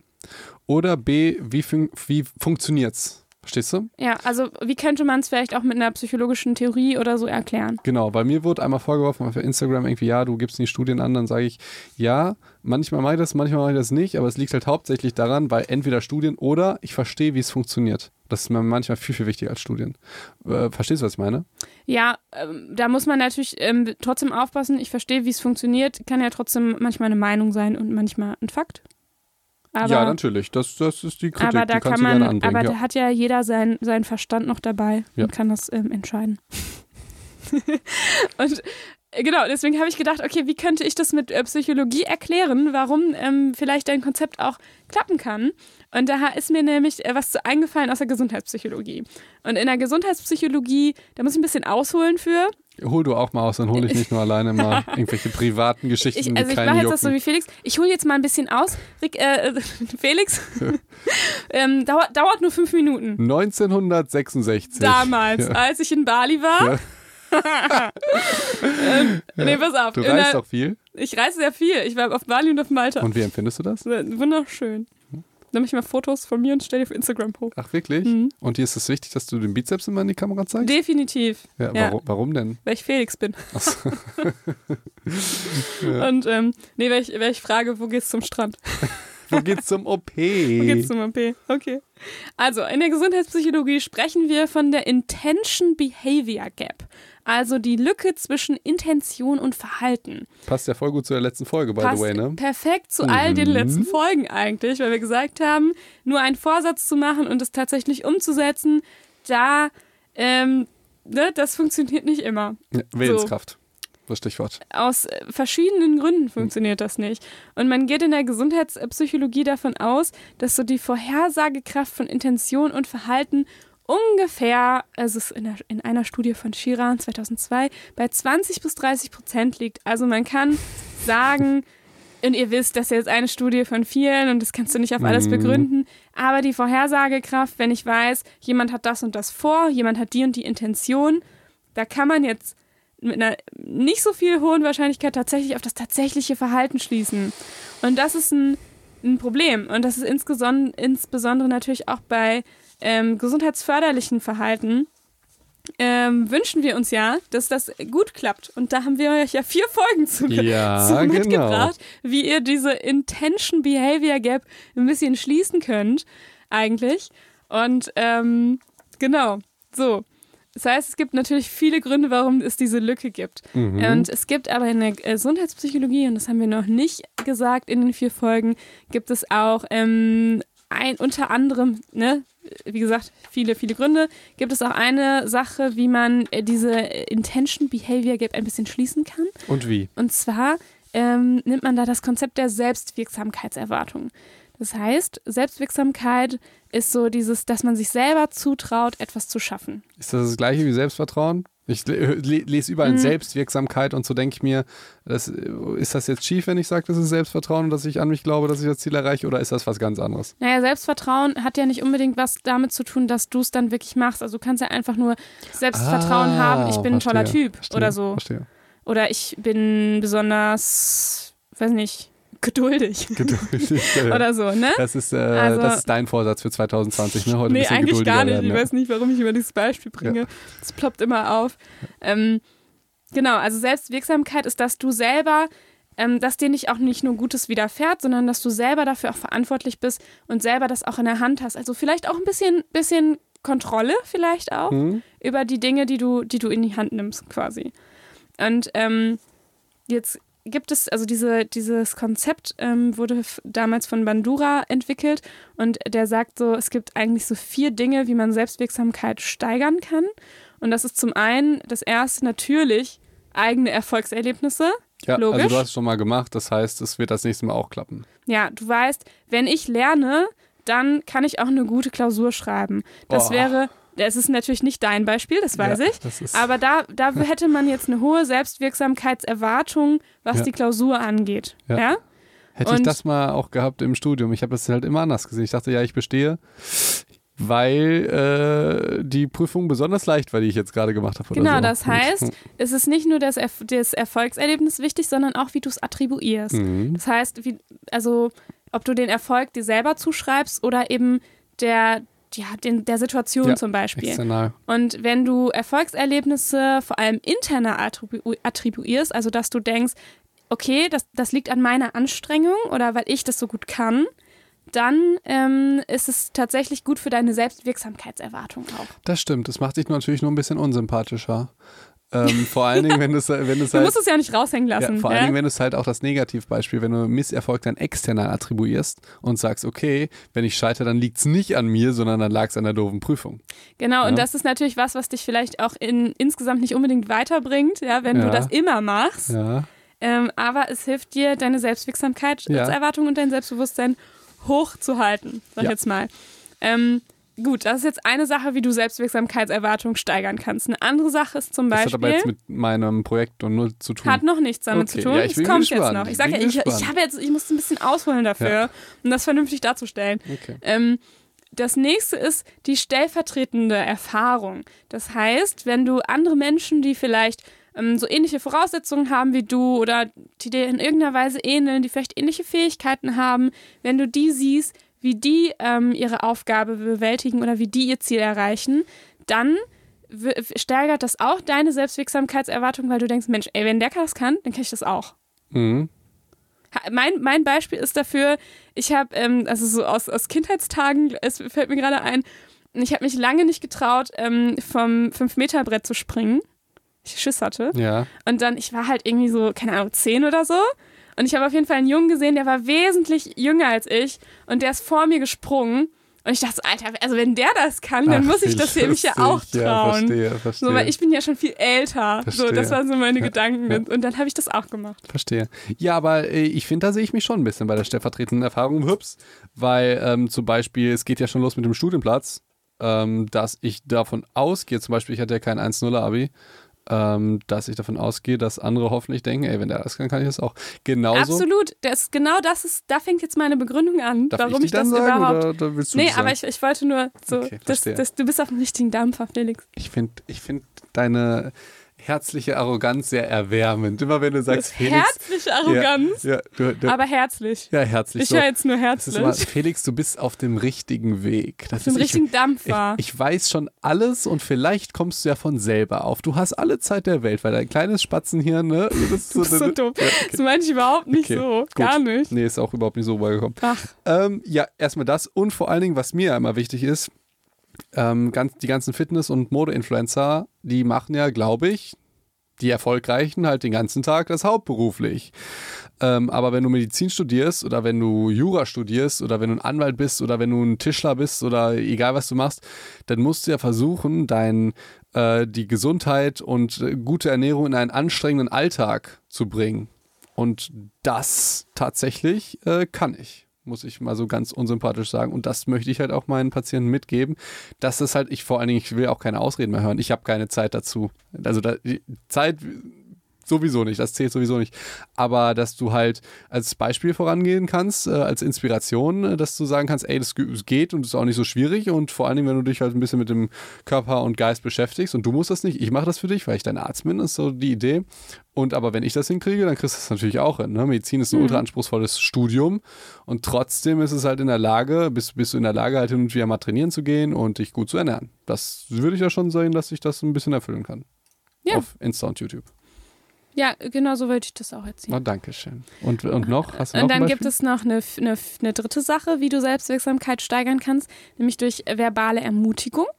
oder b wie, fun wie funktioniert's? Verstehst du? Ja, also wie könnte man es vielleicht auch mit einer psychologischen Theorie oder so erklären? Genau, weil mir wurde einmal vorgeworfen auf Instagram irgendwie, ja, du gibst nie Studien an, dann sage ich, ja, manchmal mache ich das, manchmal mache ich das nicht, aber es liegt halt hauptsächlich daran, weil entweder Studien oder ich verstehe, wie es funktioniert. Das ist mir manchmal viel, viel wichtiger als Studien. Äh, verstehst du, was ich meine? Ja, ähm, da muss man natürlich ähm, trotzdem aufpassen. Ich verstehe, wie es funktioniert. Kann ja trotzdem manchmal eine Meinung sein und manchmal ein Fakt. Aber, ja, natürlich. Das, das ist die Kritik. Aber da kann man, aber ja. da hat ja jeder seinen sein Verstand noch dabei ja. und kann das ähm, entscheiden. und äh, genau, deswegen habe ich gedacht, okay, wie könnte ich das mit äh, Psychologie erklären, warum ähm, vielleicht dein Konzept auch klappen kann. Und da ist mir nämlich äh, was zu eingefallen aus der Gesundheitspsychologie. Und in der Gesundheitspsychologie, da muss ich ein bisschen ausholen für. Hol du auch mal aus, dann hole ich nicht nur alleine mal irgendwelche privaten Geschichten. Ich, also ich mache jetzt das so wie Felix. Ich hole jetzt mal ein bisschen aus. Rick, äh, Felix, ähm, dauert, dauert nur fünf Minuten. 1966. Damals, ja. als ich in Bali war. Ja. ähm, ja. Nee, pass auf. Du reist doch viel? Ich reise sehr viel. Ich war auf Bali und auf Malta. Und wie empfindest du das? Wunderschön nehme ich mal Fotos von mir und stelle die auf Instagram hoch. Ach, wirklich? Mhm. Und dir ist es wichtig, dass du den Bizeps immer in die Kamera zeigst? Definitiv. Ja, ja. Warum, warum, denn? Weil ich Felix bin. Ach so. ja. Und, ähm, nee, weil ich, weil ich frage, wo geht's zum Strand? wo geht's zum OP? wo geht's zum OP? Okay. Also, in der Gesundheitspsychologie sprechen wir von der Intention Behavior Gap also die Lücke zwischen Intention und Verhalten. Passt ja voll gut zu der letzten Folge, by Passt the way, ne? Perfekt zu mhm. all den letzten Folgen eigentlich, weil wir gesagt haben, nur einen Vorsatz zu machen und es tatsächlich umzusetzen, da, ähm, ne, das funktioniert nicht immer. Ja, Willenskraft. So. Das Stichwort. Aus verschiedenen Gründen funktioniert das nicht. Und man geht in der Gesundheitspsychologie davon aus, dass so die Vorhersagekraft von Intention und Verhalten ungefähr, also es ist in, der, in einer Studie von Shiran 2002, bei 20 bis 30 Prozent liegt. Also man kann sagen, und ihr wisst, das ist jetzt eine Studie von vielen und das kannst du nicht auf alles mhm. begründen, aber die Vorhersagekraft, wenn ich weiß, jemand hat das und das vor, jemand hat die und die Intention, da kann man jetzt mit einer nicht so viel hohen Wahrscheinlichkeit tatsächlich auf das tatsächliche Verhalten schließen. Und das ist ein ein Problem. Und das ist insbesondere natürlich auch bei ähm, gesundheitsförderlichen Verhalten. Ähm, wünschen wir uns ja, dass das gut klappt. Und da haben wir euch ja vier Folgen zu, Ja, zu genau. mitgebracht, wie ihr diese Intention Behavior Gap ein bisschen schließen könnt, eigentlich. Und ähm, genau, so. Das heißt, es gibt natürlich viele Gründe, warum es diese Lücke gibt. Mhm. Und es gibt aber in der Gesundheitspsychologie, und das haben wir noch nicht gesagt in den vier Folgen, gibt es auch ähm, ein, unter anderem, ne, wie gesagt, viele, viele Gründe, gibt es auch eine Sache, wie man äh, diese Intention Behavior Gap ein bisschen schließen kann. Und wie? Und zwar ähm, nimmt man da das Konzept der Selbstwirksamkeitserwartung. Das heißt, Selbstwirksamkeit ist so dieses, dass man sich selber zutraut, etwas zu schaffen. Ist das das gleiche wie Selbstvertrauen? Ich le lese überall Mhm. Selbstwirksamkeit und so denke ich mir, das, ist das jetzt schief, wenn ich sage, das ist Selbstvertrauen und dass ich an mich glaube, dass ich das Ziel erreiche oder ist das was ganz anderes? Naja, Selbstvertrauen hat ja nicht unbedingt was damit zu tun, dass du es dann wirklich machst. Also du kannst ja einfach nur Selbstvertrauen Ah, haben, ich bin ein toller Typ verstehe, oder so. Verstehe. Oder ich bin besonders, weiß nicht, geduldig Geduldig. ja. oder so, ne? das, ist, äh, Also- das ist dein Vorsatz für 2020, ne? Heute ein Nee, bisschen eigentlich gar nicht. werden. Ich ja. weiß nicht, warum ich immer dieses Beispiel bringe. Es ploppt immer auf. Ähm, genau, also Selbstwirksamkeit ist, dass du selber, ähm, dass dir nicht auch nicht nur Gutes widerfährt, sondern dass du selber dafür auch verantwortlich bist und selber das auch in der Hand hast. Also vielleicht auch ein bisschen, bisschen Kontrolle vielleicht auch Hm? über die Dinge, die du, die du in die Hand nimmst, quasi. Und ähm, jetzt gibt es, also diese, dieses Konzept ähm, wurde damals von Bandura entwickelt und der sagt so, es gibt eigentlich so vier Dinge, wie man Selbstwirksamkeit steigern kann. Und das ist zum einen das erste natürlich eigene Erfolgserlebnisse. Ja, Logisch. also du hast es schon mal gemacht, das heißt, es wird das nächste Mal auch klappen. Ja, du weißt, wenn ich lerne, dann kann ich auch eine gute Klausur schreiben. Das Oh. wäre, das ist natürlich nicht dein Beispiel, das weiß ja, ich. Das Aber da, da hätte man jetzt eine hohe Selbstwirksamkeitserwartung, was Ja. die Klausur angeht. Ja. Ja? hätte ich und- das mal auch gehabt im Studium. Ich habe das halt immer anders gesehen. Ich dachte, ja, ich bestehe, weil äh, die Prüfung besonders leicht war, die ich jetzt gerade gemacht habe. Genau, so. das Und- heißt, es ist nicht nur das, Erf das Erfolgserlebnis wichtig, sondern auch, wie du es attribuierst. Mhm. Das heißt, wie, also ob du den Erfolg dir selber zuschreibst oder eben der, ja, den, der Situation Ja, zum Beispiel. External. Und wenn du Erfolgserlebnisse vor allem interner attribu attribuierst, also dass du denkst, okay, das, das liegt an meiner Anstrengung oder weil ich das so gut kann, dann ähm, ist es tatsächlich gut für deine Selbstwirksamkeitserwartung auch. Das stimmt. Das macht dich natürlich nur ein bisschen unsympathischer. Ähm, vor allen Dingen, wenn du es wenn du's Du halt, musst es ja nicht raushängen lassen. ja, vor allen ja? Dingen, wenn du es halt auch das Negativbeispiel, wenn du Misserfolg dann external attribuierst und sagst, okay, wenn ich scheitere, dann liegt es nicht an mir, sondern dann lag es an der doofen Prüfung. Genau, Ja. und das ist natürlich was, was dich vielleicht auch in, insgesamt nicht unbedingt weiterbringt, ja, wenn du das immer machst. Ähm, aber es hilft dir, deine Selbstwirksamkeit, Erwartung und dein Selbstbewusstsein hochzuhalten, sag ich jetzt mal. Ähm, gut, das ist jetzt eine Sache, wie du Selbstwirksamkeitserwartung steigern kannst. Eine andere Sache ist zum Das hat aber Beispiel, jetzt mit meinem Projekt und null zu tun. hat noch nichts damit Okay, zu tun. ja, ich es bin kommt jetzt gespannt. noch. Ich sage ja, ich, ich habe jetzt, ich musste ein bisschen ausholen dafür, Ja. um das vernünftig darzustellen. okay. Ähm, das nächste ist die stellvertretende Erfahrung. Das heißt, wenn du andere Menschen, die vielleicht ähm, so ähnliche Voraussetzungen haben wie du oder die dir in irgendeiner Weise ähneln, die vielleicht ähnliche Fähigkeiten haben, wenn du die siehst, wie die ähm, ihre Aufgabe bewältigen oder wie die ihr Ziel erreichen, dann steigert das auch deine Selbstwirksamkeitserwartung, weil du denkst, Mensch, ey, wenn der das kann, dann kann ich das auch. Mhm. Mein, mein Beispiel ist dafür, ich habe, ähm, also so aus, aus Kindheitstagen, es fällt mir gerade ein, ich habe mich lange nicht getraut, ähm, vom 5-Meter-Brett zu springen. Ich Schiss hatte. Ja. Und dann, ich war halt irgendwie so, keine Ahnung, 10 oder so. Und ich habe auf jeden Fall einen Jungen gesehen, der war wesentlich jünger als ich. Und der ist vor mir gesprungen. Und ich dachte, so, Alter, also wenn der das kann, dann Ach, muss ich das hier mich ja auch trauen. Ja, verstehe, verstehe. so, weil ich bin ja schon viel älter. So, das waren so meine Ja, Gedanken. ja. Und, dann habe ich das auch gemacht. Verstehe. Ja, aber äh, ich finde, da sehe ich mich schon ein bisschen bei der stellvertretenden Erfahrung. Hups. Weil ähm, zum Beispiel, es geht ja schon los mit dem Studienplatz, ähm, dass ich davon ausgehe, zum Beispiel, ich hatte ja kein 1-0-Abi, ähm, dass ich davon ausgehe, dass andere hoffentlich denken, ey, wenn der das kann, kann ich das auch. Genauso. Absolut. Das, genau das ist, da fängt jetzt meine Begründung an, Darf warum ich, ich, das sagen, überhaupt. Oder, oder willst du Nee, aber ich, ich wollte nur so, Okay, das, das, du bist auf dem richtigen Dampfer, Felix. Ich finde ich find deine, herzliche Arroganz sehr erwärmend. Immer wenn du sagst, Felix. Herzliche Arroganz. Ja, ja, du, du, aber herzlich. ja herzlich. Ich so. höre jetzt nur Das ist immer, herzlich. Felix, du bist auf dem richtigen Weg. Das Auf dem ist, richtigen ich, Dampfer. ich, ich weiß schon alles und vielleicht kommst du ja von selber auf. Du hast alle Zeit der Welt, weil dein kleines Spatzenhirn, ne? Du bist Du bist so dumm. Das meine ich überhaupt nicht Okay, so. gut. Gar nicht. Nee, ist auch überhaupt nicht so rübergekommen. Ach, Ähm, ja, erstmal das und vor allen Dingen, was mir immer wichtig ist, ähm, ganz, die ganzen Fitness- und Mode-Influencer, die machen ja, glaube ich, die Erfolgreichen halt den ganzen Tag das hauptberuflich. Ähm, aber wenn du Medizin studierst oder wenn du Jura studierst oder wenn du ein Anwalt bist oder wenn du ein Tischler bist oder egal was du machst, dann musst du ja versuchen, dein, äh, die Gesundheit und äh, gute Ernährung in einen anstrengenden Alltag zu bringen. Und das tatsächlich äh, kann ich, muss ich mal so ganz unsympathisch sagen. Und das möchte ich halt auch meinen Patienten mitgeben. dass es halt, ich vor allen Dingen, ich will auch keine Ausreden mehr hören. Ich habe keine Zeit dazu. Also da, die Zeit sowieso nicht, das zählt sowieso nicht. Aber dass du halt als Beispiel vorangehen kannst, äh, als Inspiration, äh, dass du sagen kannst, ey, das geht und ist auch nicht so schwierig. Und vor allen Dingen, wenn du dich halt ein bisschen mit dem Körper und Geist beschäftigst und du musst das nicht, ich mache das für dich, weil ich dein Arzt bin, ist so die Idee. Und aber wenn ich das hinkriege, dann kriegst du das natürlich auch hin. Ne? Medizin ist ein ultra anspruchsvolles Studium und trotzdem ist es halt in der Lage, bist, bist du in der Lage, halt hin und wieder mal trainieren zu gehen und dich gut zu ernähren. Das würde ich ja schon sagen, dass ich das ein bisschen erfüllen kann. Ja. Auf Insta und YouTube. Ja, genau so wollte ich das auch erzählen. Na, danke schön. Und, und noch? Hast du noch Und dann gibt es noch eine, eine, eine dritte Sache, wie du Selbstwirksamkeit steigern kannst, nämlich durch verbale Ermutigung.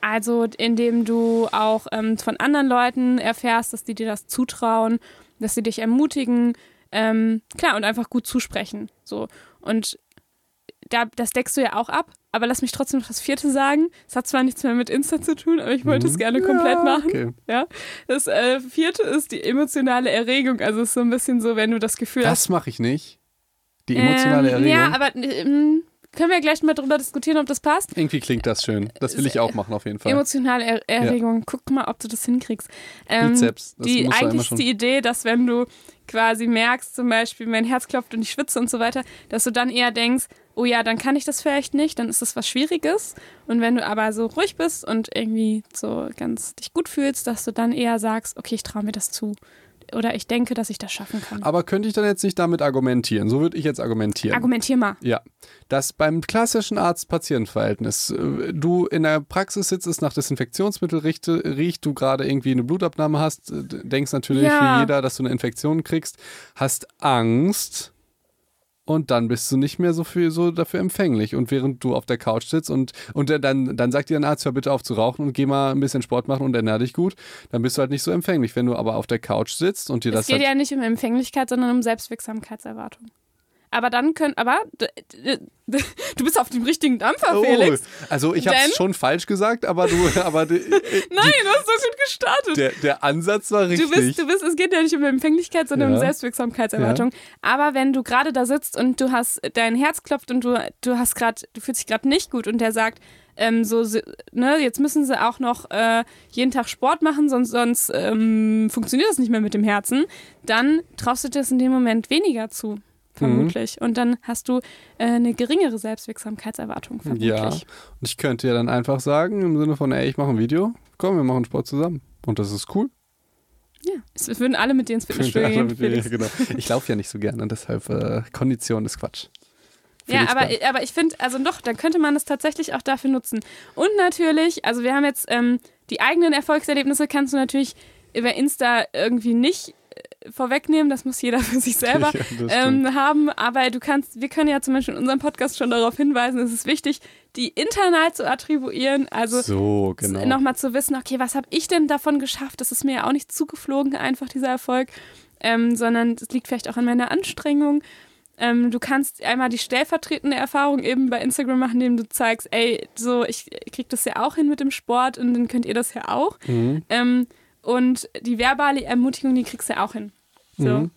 Also indem du auch ähm, von anderen Leuten erfährst, dass die dir das zutrauen, dass sie dich ermutigen, ähm, klar, und einfach gut zusprechen. So. Und da, das deckst du ja auch ab, aber lass mich trotzdem noch das vierte sagen. Es hat zwar nichts mehr mit Insta zu tun, aber ich wollte es gerne komplett Mhm. Ja, machen. Okay. Ja. Das äh, vierte ist die emotionale Erregung. Also es ist so ein bisschen so, wenn du das Gefühl hast, Das mache ich nicht. Die emotionale ähm, Erregung. Ja, aber ähm, können wir gleich mal drüber diskutieren, ob das passt? Irgendwie klingt das schön. Das will ich auch machen, auf jeden Fall. Emotionale er Erregung. Guck mal, ob du das hinkriegst. Ähm, Bizeps. Das die, ja eigentlich ist die Idee, dass wenn du quasi merkst, zum Beispiel, mein Herz klopft und ich schwitze und so weiter, dass du dann eher denkst, oh ja, dann kann ich das vielleicht nicht, dann ist das was Schwieriges. Und wenn du aber so ruhig bist und irgendwie so ganz dich gut fühlst, dass du dann eher sagst, okay, ich traue mir das zu. Oder ich denke, dass ich das schaffen kann. Aber könnte ich dann jetzt nicht damit argumentieren? So würde ich jetzt argumentieren. Argumentier mal. Ja, dass beim klassischen Arzt-Patient-Verhältnis äh, du in der Praxis sitzt, es nach Desinfektionsmittel riecht, riecht du gerade irgendwie eine Blutabnahme hast, äh, denkst natürlich Ja. wie jeder, dass du eine Infektion kriegst, hast Angst und dann bist du nicht mehr so viel so dafür empfänglich. Und während du auf der Couch sitzt und, und dann, dann sagt dir ein Arzt, hör bitte auf zu rauchen und geh mal ein bisschen Sport machen und ernähr dich gut, dann bist du halt nicht so empfänglich. Wenn du aber auf der Couch sitzt und dir Es das geht halt ja nicht um Empfänglichkeit, sondern um Selbstwirksamkeitserwartung. Aber dann können, aber du bist auf dem richtigen Dampfer, Felix. Oh, also ich habe es schon falsch gesagt, aber du, aber die, Nein, du hast so gut gestartet. der, der Ansatz war richtig. Du bist, du bist, es geht ja nicht um Empfänglichkeit, sondern Ja. um Selbstwirksamkeitserwartung. Aber wenn du gerade da sitzt und du hast, dein Herz klopft und du, du hast gerade, du fühlst dich gerade nicht gut und der sagt, ähm, so, so, ne, jetzt müssen sie auch noch äh, jeden Tag Sport machen, sonst, sonst ähm, funktioniert das nicht mehr mit dem Herzen, dann traust du dir das in dem Moment weniger zu. Vermutlich. Mhm. Und dann hast du äh, eine geringere Selbstwirksamkeitserwartung. Vermutlich. ja, und ich könnte ja dann einfach sagen, im Sinne von, ey, ich mache ein Video, komm, wir machen Sport zusammen. Und das ist cool. ja. Es würden alle mit dir ins Fitnessstudio Ja, gehen. ja, Felix. genau. Ich laufe ja nicht so gerne, deshalb äh, Kondition ist Quatsch. Ja, Felix aber, aber ich finde, also doch, dann könnte man das tatsächlich auch dafür nutzen. Und natürlich, also wir haben jetzt ähm, die eigenen Erfolgserlebnisse kannst du natürlich über Insta irgendwie nicht vorwegnehmen, das muss jeder für sich selber Ja, ähm, haben, aber du kannst, wir können ja zum Beispiel in unserem Podcast schon darauf hinweisen, es ist wichtig, die internal zu attribuieren, also so, genau. nochmal zu wissen, okay, was habe ich denn davon geschafft? Das ist mir ja auch nicht zugeflogen, einfach dieser Erfolg, ähm, sondern es liegt vielleicht auch an meiner Anstrengung. Ähm, du kannst einmal die stellvertretende Erfahrung eben bei Instagram machen, indem du zeigst, ey, so, ich krieg das ja auch hin mit dem Sport und dann könnt ihr das ja auch. Mhm. Ähm, und die verbale Ermutigung, die kriegst du ja auch hin. So. Mhm.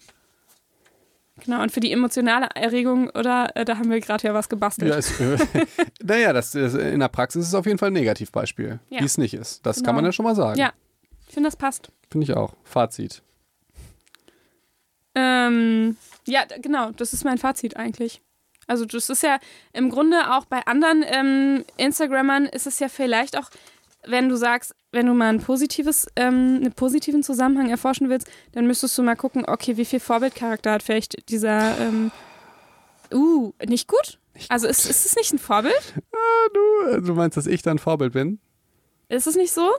Genau, und für die emotionale Erregung, oder, äh, da haben wir gerade ja was gebastelt. Ja, ist, äh, naja, das, das, in der Praxis ist es auf jeden Fall ein Negativbeispiel, Ja. wie es nicht ist. Das Genau. kann man ja schon mal sagen. Ja. Ich finde, das passt. Finde ich auch. Fazit. Ähm, ja, genau, das ist mein Fazit eigentlich. Also das ist ja im Grunde auch bei anderen ähm, Instagrammern ist es ja vielleicht auch wenn du sagst, wenn du mal ein positives, ähm, einen positiven Zusammenhang erforschen willst, dann müsstest du mal gucken, okay, wie viel Vorbildcharakter hat vielleicht dieser, ähm, uh, nicht gut? Nicht also ist, ist es nicht ein Vorbild? Ah, du, du meinst, dass ich dann Vorbild bin? Ist es nicht so?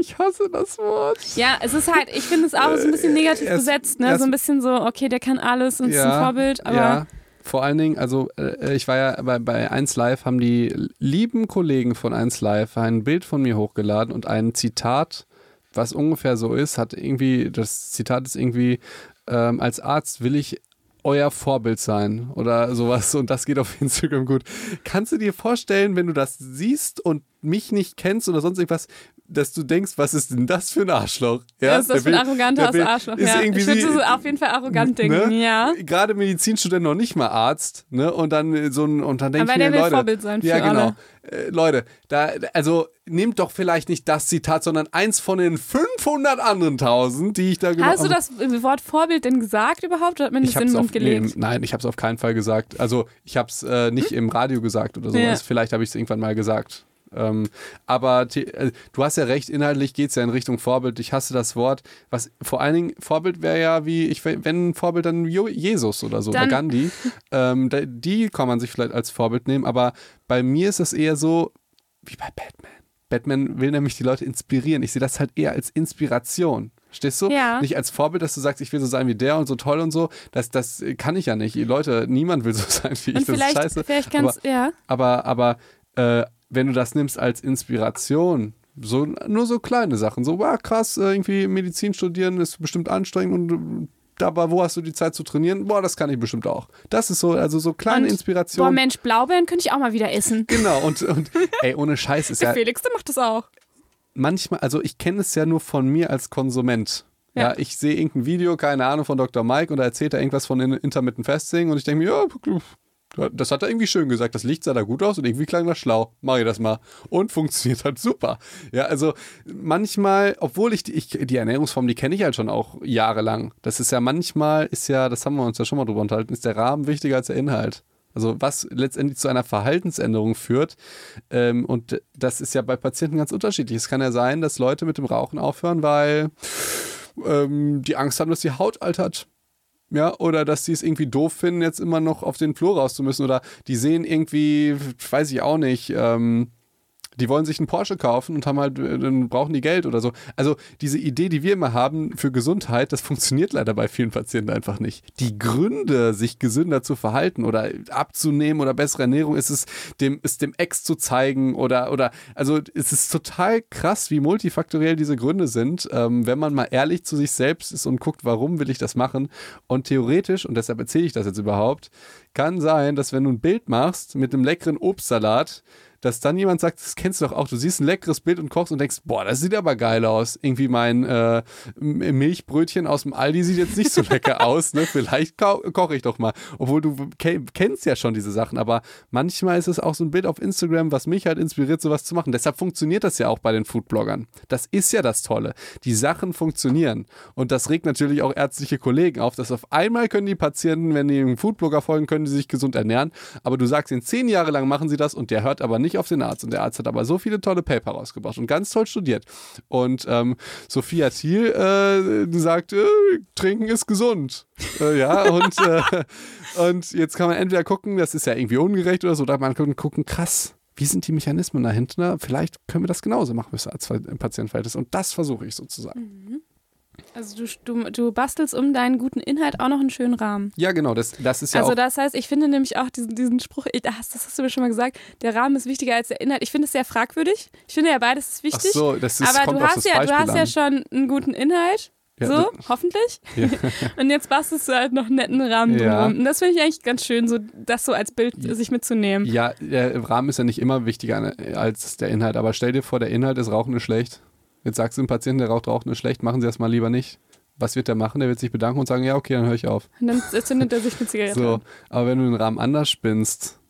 Ich hasse das Wort. Ja, es ist halt, ich finde es auch so ein bisschen negativ es- besetzt, ne? es- So ein bisschen so, okay, der kann alles und ist ein Vorbild, aber ja. Vor allen Dingen, also äh, ich war ja bei, bei 1Live, haben die lieben Kollegen von 1Live ein Bild von mir hochgeladen und ein Zitat, was ungefähr so ist, hat irgendwie, das Zitat ist irgendwie, ähm, als Arzt will ich euer Vorbild sein oder sowas und das geht auf Instagram gut. Kannst du dir vorstellen, wenn du das siehst und mich nicht kennst oder sonst irgendwas, dass du denkst, was ist denn das für ein Arschloch? ja, ist das für ein arroganter Arschloch. ist Ja. irgendwie Ich würde so auf jeden Fall arrogant denken, Ne? ja. Gerade Medizinstudent noch nicht mal Arzt, ne? Und dann so ein und dann denke ich mir, Leute, Vorbild sein für ja genau, alle. Äh, Leute, da also nehmt doch vielleicht nicht das Zitat, sondern eins von den 500 anderen tausend, die ich da genau. Hast du das Wort Vorbild denn gesagt überhaupt oder hat man das in den Mund auf, nee, gelegt? nein, ich habe es auf keinen Fall gesagt. Also ich habe es äh, nicht im Radio gesagt oder sowas. Ja. Vielleicht habe ich es irgendwann mal gesagt. Ähm, aber äh, du hast ja recht, inhaltlich geht es ja in Richtung Vorbild. Ich hasse das Wort. Was vor allen Dingen Vorbild wäre ja wie, ich, wenn ein Vorbild dann Jesus oder so, oder Dann- Gandhi. ähm, die kann man sich vielleicht als Vorbild nehmen, aber bei mir ist es eher so wie bei Batman. Batman will nämlich die Leute inspirieren. Ich sehe das halt eher als Inspiration. Stehst du? Ja. Nicht als Vorbild, dass du sagst, ich will so sein wie der und so toll und so. Das, das kann ich ja nicht. Leute, niemand will so sein wie ich. Und Das ist vielleicht, scheiße. vielleicht ganz, ja. Aber, aber äh, wenn du das nimmst als Inspiration, so, nur so kleine Sachen, so, wow, krass, äh, irgendwie Medizin studieren ist bestimmt anstrengend und äh, aber wo hast du die Zeit zu trainieren? Boah, das kann ich bestimmt auch. Das ist so, also so kleine Und, Inspiration. Boah, Mensch, Blaubeeren könnte ich auch mal wieder essen. Genau, und, und ey, ohne Scheiß ist Der ja Felix, der macht das auch. manchmal, also ich kenne es ja nur von mir als Konsument. Ja, Ja. ich sehe irgendein Video, keine Ahnung, von Dr. Mike und da erzählt er irgendwas von in- Intermittent Fasting und ich denke mir, ja, das hat er irgendwie schön gesagt. Das Licht sah da gut aus und irgendwie klang das schlau. Mach ich das mal. Und funktioniert halt super. Ja, also manchmal, obwohl ich die, ich, die Ernährungsform, die kenne ich halt schon auch jahrelang. Das ist ja manchmal, ist ja, das haben wir uns ja schon mal drüber unterhalten, ist der Rahmen wichtiger als der Inhalt. Also was letztendlich zu einer Verhaltensänderung führt. Ähm, und das ist ja bei Patienten ganz unterschiedlich. Es kann ja sein, dass Leute mit dem Rauchen aufhören, weil ähm, die Angst haben, dass die Haut altert. Ja, oder dass die es irgendwie doof finden, jetzt immer noch auf den Flur raus zu müssen. Oder die sehen irgendwie, weiß ich auch nicht, ähm, die wollen sich einen Porsche kaufen und haben halt, äh, dann brauchen die Geld oder so. Also diese Idee, die wir immer haben für Gesundheit, das funktioniert leider bei vielen Patienten einfach nicht. Die Gründe, sich gesünder zu verhalten oder abzunehmen oder bessere Ernährung, ist es dem, ist dem Ex zu zeigen oder, oder, also es ist total krass, wie multifaktoriell diese Gründe sind, ähm, wenn man mal ehrlich zu sich selbst ist und guckt, warum will ich das machen. Und theoretisch, und deshalb erzähle ich das jetzt überhaupt, kann sein, dass wenn du ein Bild machst mit einem leckeren Obstsalat, dass dann jemand sagt, das kennst du doch auch, du siehst ein leckeres Bild und kochst und denkst, boah, das sieht aber geil aus. Irgendwie mein äh, Milchbrötchen aus dem Aldi sieht jetzt nicht so lecker aus, ne? Vielleicht ko koche ich doch mal. Obwohl du ke kennst ja schon diese Sachen, aber manchmal ist es auch so ein Bild auf Instagram, was mich halt inspiriert, sowas zu machen. Deshalb funktioniert das ja auch bei den Foodbloggern. Das ist ja das Tolle. Die Sachen funktionieren. Und das regt natürlich auch ärztliche Kollegen auf, dass auf einmal können die Patienten, wenn die einem Foodblogger folgen, können die sich gesund ernähren. Aber du sagst ihnen, zehn Jahre lang machen sie das und der hört aber nicht auf den Arzt. Und der Arzt hat aber so viele tolle Paper rausgebracht und ganz toll studiert. Und ähm, Sophia Thiel äh, sagt, äh, trinken ist gesund. Äh, ja, und, äh, und jetzt kann man entweder gucken, das ist ja irgendwie ungerecht oder so, oder man kann gucken, krass. Wie sind die Mechanismen dahinter? Vielleicht können wir das genauso machen, bis als Patientenverhältnis. Und das versuche ich sozusagen. Also du, du, du bastelst um deinen guten Inhalt auch noch einen schönen Rahmen. Ja, genau, das, das ist ja also das heißt, ich finde nämlich auch diesen, diesen Spruch, ich- das, das hast du mir schon mal gesagt, der Rahmen ist wichtiger als der Inhalt. Ich finde es sehr fragwürdig. Ich finde ja beides ist Ach wichtig. so, das ist, aber kommt du hast, ja, Beispiel du hast an. ja schon einen guten Inhalt. Ja, so, hoffentlich. Ja. Und jetzt bastelst du halt noch einen netten Rahmen Ja. drumherum. Und das finde ich eigentlich ganz schön, so das so als Bild Ja. sich mitzunehmen. Ja, der Rahmen ist ja nicht immer wichtiger als der Inhalt. Aber stell dir vor, der Inhalt ist Rauchen ist schlecht. Jetzt sagst du dem Patienten, der raucht, Rauchen ist schlecht, machen Sie das mal lieber nicht. Was wird der machen? Der wird sich bedanken und sagen, ja, okay, dann höre ich auf. Und dann zündet er sich eine Zigarette. So, an. aber wenn du den Rahmen anders spinnst,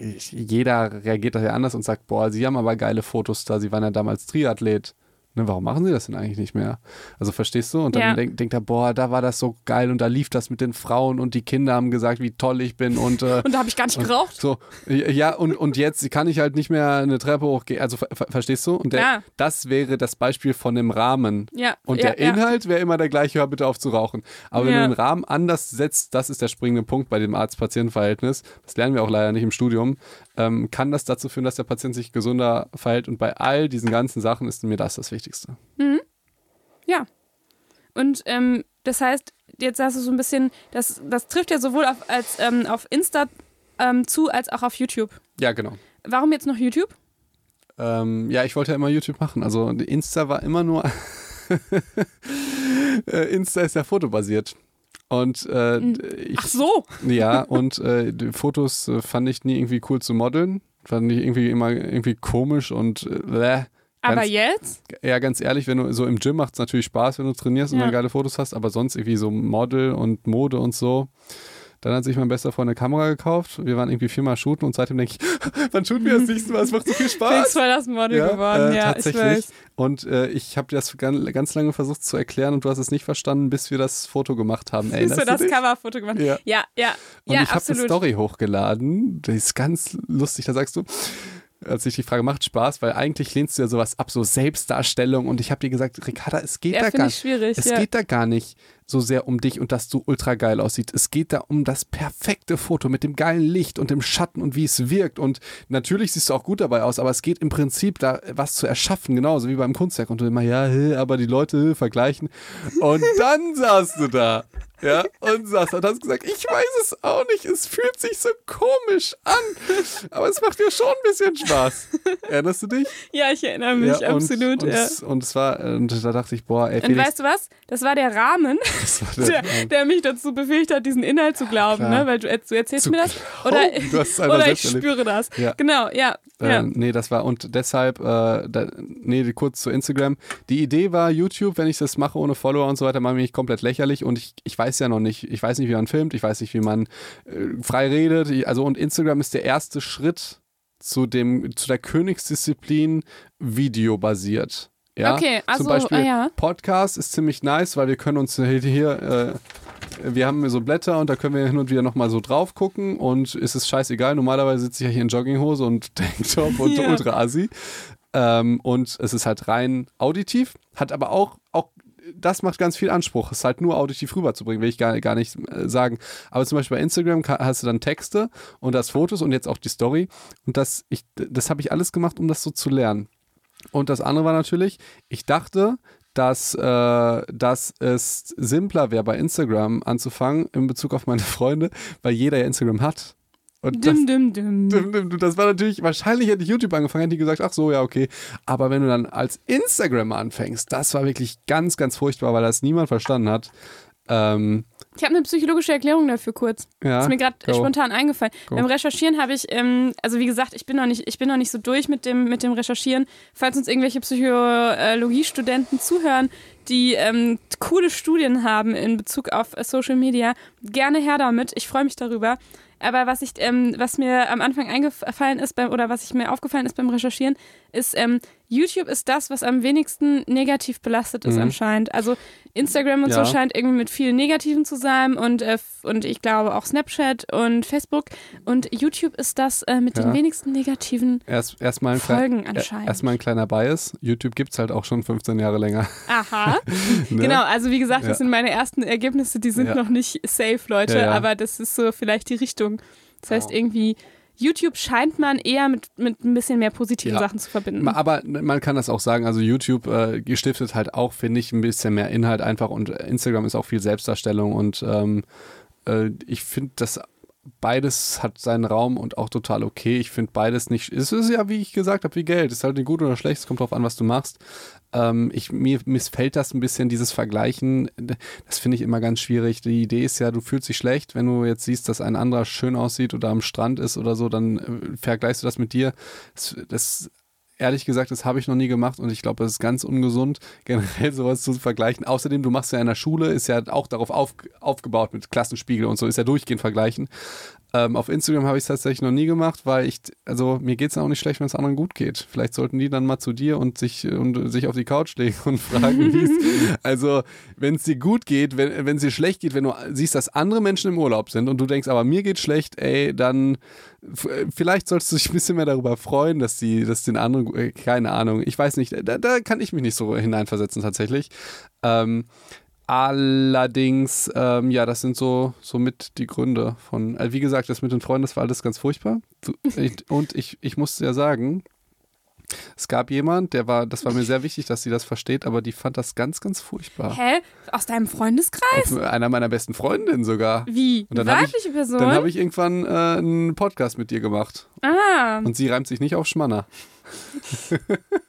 jeder reagiert da ja anders und sagt, boah, Sie haben aber geile Fotos da, Sie waren ja damals Triathlet. Ne, warum machen sie das denn eigentlich nicht mehr? Also verstehst du? Und dann Ja. denk- denkt er, boah, da war das so geil und da lief das mit den Frauen und die Kinder haben gesagt, wie toll ich bin und äh, Und da habe ich gar nicht geraucht. so, ja, und, und jetzt kann ich halt nicht mehr eine Treppe hochgehen. Also ver ver- verstehst du? Und der, Ja. das wäre das Beispiel von dem Rahmen. Ja. Und ja, der Inhalt wäre immer der gleiche, hör bitte auf zu rauchen. Aber wenn du den Rahmen anders setzt, das ist der springende Punkt bei dem Arzt-Patient-Verhältnis, das lernen wir auch leider nicht im Studium, ähm, kann das dazu führen, dass der Patient sich gesünder verhält. Und bei all diesen ganzen Sachen ist mir das das Wichtigste. Ja. Und ähm, das heißt, jetzt hast du so ein bisschen, das, das trifft ja sowohl auf, als, ähm, auf Insta ähm, zu, als auch auf YouTube. Ja, genau. Warum jetzt noch YouTube? Ähm, ja, ich wollte ja immer YouTube machen. Also Insta war immer nur. Äh, Insta ist ja fotobasiert. Und äh, ich, Ach so. ja, und äh, die Fotos äh, fand ich nie irgendwie cool zu modeln. Fand ich irgendwie immer irgendwie komisch und äh, bäh. Aber Ganz- jetzt? Ja, ganz ehrlich, wenn du so im Gym macht es natürlich Spaß, wenn du trainierst und Ja. dann geile Fotos hast, aber sonst irgendwie so Model und Mode und so. Dann hat sich mein bester Freund eine Kamera gekauft. Wir waren irgendwie viermal shooten und seitdem denke ich, wann shooten wir das nächste Mal? Es macht so viel Felix Spaß. voll das Model geworden. äh, ja, tatsächlich. ich weiß. Und äh, ich habe das ganz, ganz lange versucht zu erklären und du hast es nicht verstanden, bis wir das Foto gemacht haben. Hast du Erinnerst das? Coverfoto gemacht? Ja. ja, ja, Und ja ich habe eine. Story hochgeladen. Die ist ganz lustig, da sagst du, als ich die Frage macht Spaß, weil eigentlich lehnst du ja sowas ab, so Selbstdarstellung. Und ich habe dir gesagt, Ricarda, es geht Ja, da gar ich schwierig. es ja. geht da gar nicht so sehr um dich und dass du ultra geil aussieht. Es geht da um das perfekte Foto mit dem geilen Licht und dem Schatten und wie es wirkt. Und natürlich siehst du auch gut dabei aus, aber es geht im Prinzip da was zu erschaffen, genauso wie beim Kunstwerk. Und du immer, ja, aber die Leute vergleichen. Und dann saßt du da. Ja, und saß und hast gesagt, ich weiß es auch nicht, es fühlt sich so komisch an, aber es macht mir schon ein bisschen Spaß. Erinnerst du dich? ja, ich erinnere mich, ja, und, absolut. Und, ja. es, und es war, und da dachte ich, boah, ey, Und Felix, weißt du was? Das war der Rahmen, der- der, der mich dazu befähigt hat, diesen Inhalt zu glauben, klar. ne? Weil du, du erzählst Zu mir das. Oder, einfach oder ich erlebt. spüre das. Ja. Genau, ja. ja. Äh, nee, das war und deshalb, äh, da, nee, kurz zu Instagram. Die Idee war YouTube, wenn ich das mache ohne Follower und so weiter, mache ich mich komplett lächerlich und ich, ich weiß ja noch nicht, ich weiß nicht, wie man filmt, ich weiß nicht, wie man äh, frei redet. Ich, also und Instagram ist der erste Schritt zu dem, zu der Königsdisziplin videobasiert. Ja? Okay, also, Zum Beispiel ah, ja. Podcast ist ziemlich nice, weil wir können uns hier, hier äh, wir haben so Blätter und da können wir hin und wieder nochmal so drauf gucken und es ist scheißegal. Normalerweise sitze ich ja hier in Jogginghose und Tanktop und Ja. ultra assi. Ähm, und es ist halt rein auditiv, hat aber auch, auch das macht ganz viel Anspruch, es halt nur auditiv rüberzubringen, will ich gar, gar nicht äh, sagen. Aber zum Beispiel bei Instagram hast du dann Texte und das Fotos und jetzt auch die Story. Und das, ich, das habe ich alles gemacht, um das so zu lernen. Und das andere war natürlich, ich dachte, dass, äh, dass es simpler wäre, bei Instagram anzufangen in Bezug auf meine Freunde, weil jeder ja Instagram hat. Und das, Dim, dim, dim. Das war natürlich, wahrscheinlich hätte ich YouTube angefangen, hätte die gesagt, ach so, ja, okay. Aber wenn du dann als Instagram anfängst, das war wirklich ganz, ganz furchtbar, weil das niemand verstanden hat. Ähm, Ich habe eine psychologische Erklärung dafür kurz. ja, ist mir gerade spontan eingefallen. Go. Beim Recherchieren habe ich, ähm, also wie gesagt, ich bin noch nicht, ich bin noch nicht so durch mit dem, mit dem Recherchieren. Falls uns irgendwelche Psychologiestudenten zuhören, die ähm, coole Studien haben in Bezug auf äh, Social Media, gerne her damit. Ich freue mich darüber. Aber was ich, ähm, was mir am Anfang eingefallen ist beim, oder was ich mir aufgefallen ist beim Recherchieren, ist, ähm, YouTube ist das, was am wenigsten negativ belastet ist Mhm. anscheinend. Also Instagram und Ja. so scheint irgendwie mit viel Negativen zu sein und, äh, und ich glaube auch Snapchat und Facebook. Und YouTube ist das äh, mit Ja. den wenigsten negativen Erst, klein, Folgen er- anscheinend. erstmal ein kleiner Bias. YouTube gibt es halt auch schon 15 Jahre länger. Aha. Ne? Genau, also wie gesagt, Ja. das sind meine ersten Ergebnisse, die sind Ja. noch nicht safe, Leute, Ja, ja. aber das ist so vielleicht die Richtung. Das heißt, Ja. irgendwie, YouTube scheint man eher mit, mit ein bisschen mehr positiven Ja. Sachen zu verbinden. Aber man kann das auch sagen, also YouTube äh, gestiftet halt auch, finde ich, ein bisschen mehr Inhalt einfach und Instagram ist auch viel Selbstdarstellung und ähm, äh, ich finde, das beides hat seinen Raum und auch total okay. Ich finde beides nicht, es ist ja, wie ich gesagt habe, wie Geld. Es ist halt nicht gut oder schlecht, es kommt drauf an, was du machst. Ähm, ich, mir missfällt das ein bisschen, dieses Vergleichen. Das finde ich immer ganz schwierig. Die Idee ist ja, du fühlst dich schlecht, wenn du jetzt siehst, dass ein anderer schön aussieht oder am Strand ist oder so, dann äh, vergleichst du das mit dir. Das, das ehrlich gesagt, das habe ich noch nie gemacht und ich glaube, es ist ganz ungesund, generell sowas zu vergleichen. Außerdem, du machst ja in der Schule, ist ja auch darauf auf, aufgebaut mit Klassenspiegel und so, ist ja durchgehend vergleichen. Ähm, auf Instagram habe ich es tatsächlich noch nie gemacht, weil ich, also mir geht es auch nicht schlecht, wenn es anderen gut geht. Vielleicht sollten die dann mal zu dir und sich, und sich auf die Couch legen und fragen, wie es. Also, wenn es dir gut geht, wenn es dir schlecht geht, wenn du siehst, dass andere Menschen im Urlaub sind und du denkst, aber mir geht schlecht, ey, dann vielleicht solltest du dich ein bisschen mehr darüber freuen, dass die, dass den anderen, äh, keine Ahnung, ich weiß nicht, da, da kann ich mich nicht so hineinversetzen tatsächlich. Ähm, Allerdings, ähm, ja, das sind so, so mit die Gründe von, also wie gesagt, das mit den Freunden, das war alles ganz furchtbar. Und ich, ich musste ja sagen, es gab jemand, der war, das war mir sehr wichtig, dass sie das versteht, aber die fand das ganz, ganz furchtbar. Hä? Aus deinem Freundeskreis? Auf einer meiner besten Freundinnen sogar. Wie? Und dann Weibliche ich, Person? Dann habe ich irgendwann äh, einen Podcast mit dir gemacht. Ah. Und sie reimt sich nicht auf Schmanner.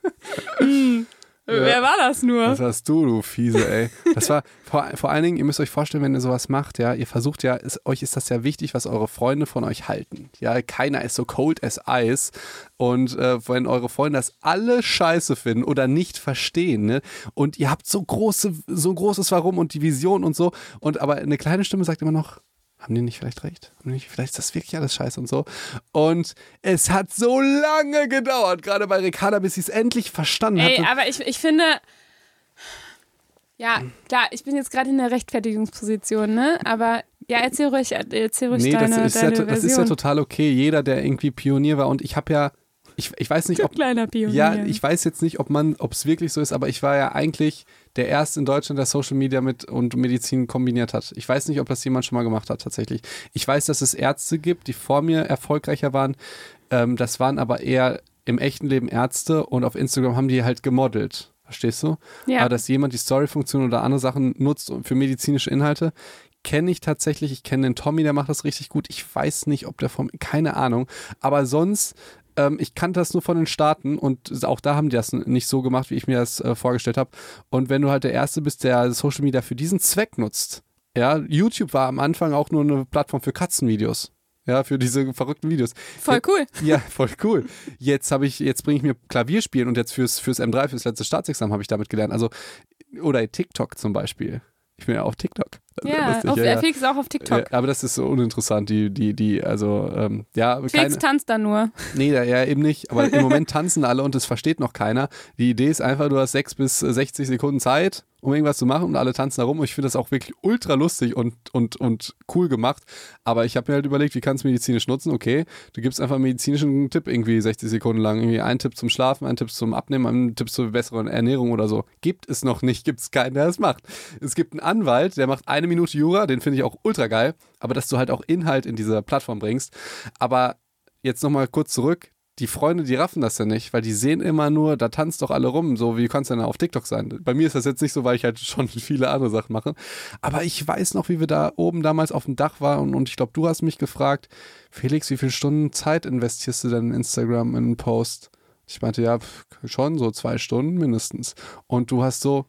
hm. Wer war das nur? Das warst du, du Fiese, ey. Das war vor, vor allen Dingen, ihr müsst euch vorstellen, wenn ihr sowas macht, ja, ihr versucht ja, ist, euch ist das ja wichtig, was eure Freunde von euch halten. Ja, keiner ist so cold as ice. Und äh, wenn eure Freunde das alle scheiße finden oder nicht verstehen, ne, und ihr habt so große, so großes Warum und die Vision und so, und aber eine kleine Stimme sagt immer noch, haben die nicht vielleicht recht? Nicht, vielleicht ist das wirklich alles scheiße und so. Und es hat so lange gedauert, gerade bei Ricarda, bis sie es endlich verstanden hat. Ey, aber ich, ich finde, ja, klar, ich bin jetzt gerade in der Rechtfertigungsposition, ne? Aber ja, erzähl ruhig, erzähl ruhig nee, deine, das ist, deine ja, das ist ja total okay. Jeder, der irgendwie Pionier war und ich habe ja ich, ich weiß nicht, du ob. Kleiner Pionier. Ja, ich weiß jetzt nicht, ob man, ob es wirklich so ist, aber ich war ja eigentlich der Erste in Deutschland, der Social Media mit und Medizin kombiniert hat. Ich weiß nicht, ob das jemand schon mal gemacht hat, tatsächlich. Ich weiß, dass es Ärzte gibt, die vor mir erfolgreicher waren. Ähm, das waren aber eher im echten Leben Ärzte und auf Instagram haben die halt gemodelt. Verstehst du? Ja. Aber dass jemand die Story-Funktion oder andere Sachen nutzt für medizinische Inhalte, kenne ich tatsächlich. Ich kenne den Tommy, der macht das richtig gut. Ich weiß nicht, ob der vom, keine Ahnung. Aber sonst ähm, ich kannte das nur von den Staaten und auch da haben die das nicht so gemacht, wie ich mir das äh, vorgestellt habe. Und wenn du halt der Erste bist, der Social Media für diesen Zweck nutzt, ja, YouTube war am Anfang auch nur eine Plattform für Katzenvideos. Ja, für diese verrückten Videos. Voll cool. Ja, voll cool. Jetzt habe ich, jetzt bringe ich mir Klavierspielen und jetzt fürs, fürs M3, fürs letzte Staatsexamen habe ich damit gelernt. Also, oder TikTok zum Beispiel. Ich bin ja auf TikTok. Ja, lustig, auf, ja, ja. Felix ist auch auf TikTok. Aber das ist so uninteressant, die, die, die, also, ähm, ja. Felix keine, tanzt da nur. Nee, ja, eben nicht. Aber im Moment tanzen alle und es versteht noch keiner. Die Idee ist einfach, du hast sechs bis 60 Sekunden Zeit um irgendwas zu machen und alle tanzen da rum. Und ich finde das auch wirklich ultra lustig und, und, und cool gemacht. Aber ich habe mir halt überlegt, wie kannst du medizinisch nutzen? Okay, du gibst einfach einen medizinischen Tipp irgendwie 60 Sekunden lang. Irgendwie einen Tipp zum Schlafen, einen Tipp zum Abnehmen, einen Tipp zur besseren Ernährung oder so. Gibt es noch nicht, gibt es keinen, der das macht. Es gibt einen Anwalt, der macht eine Minute Jura, den finde ich auch ultra geil. Aber dass du halt auch Inhalt in diese Plattform bringst. Aber jetzt nochmal kurz zurück die Freunde, die raffen das ja nicht, weil die sehen immer nur, da tanzt doch alle rum, so wie kannst du denn auf TikTok sein? Bei mir ist das jetzt nicht so, weil ich halt schon viele andere Sachen mache. Aber ich weiß noch, wie wir da oben damals auf dem Dach waren und ich glaube, du hast mich gefragt, Felix, wie viele Stunden Zeit investierst du denn in Instagram in einen Post? Ich meinte, ja, schon so zwei Stunden mindestens. Und du hast so,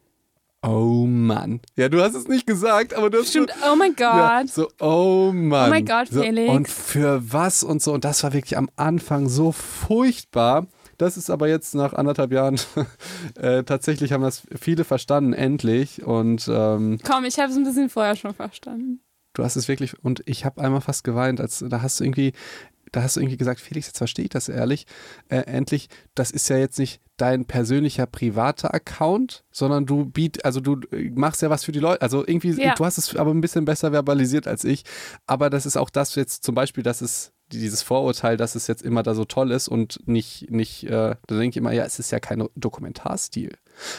Oh Mann. Ja, du hast es nicht gesagt, aber du hast Stimmt, so, oh mein Gott. Ja, so, oh Mann. Oh mein Gott, so, Felix. Und für was und so. Und das war wirklich am Anfang so furchtbar. Das ist aber jetzt nach anderthalb Jahren äh, tatsächlich haben das viele verstanden, endlich. Und ähm, komm, ich habe es ein bisschen vorher schon verstanden. Du hast es wirklich, und ich habe einmal fast geweint, als da hast du irgendwie, da hast du irgendwie gesagt, Felix, jetzt verstehe ich das ehrlich, äh, endlich, das ist ja jetzt nicht dein persönlicher privater Account, sondern du biet, also du äh, machst ja was für die Leute. Also irgendwie, Ja. du hast es aber ein bisschen besser verbalisiert als ich. Aber das ist auch das jetzt zum Beispiel, dass es dieses Vorurteil, dass es jetzt immer da so toll ist und nicht, nicht, äh, da denke ich immer, ja, es ist ja kein Dokumentarstil.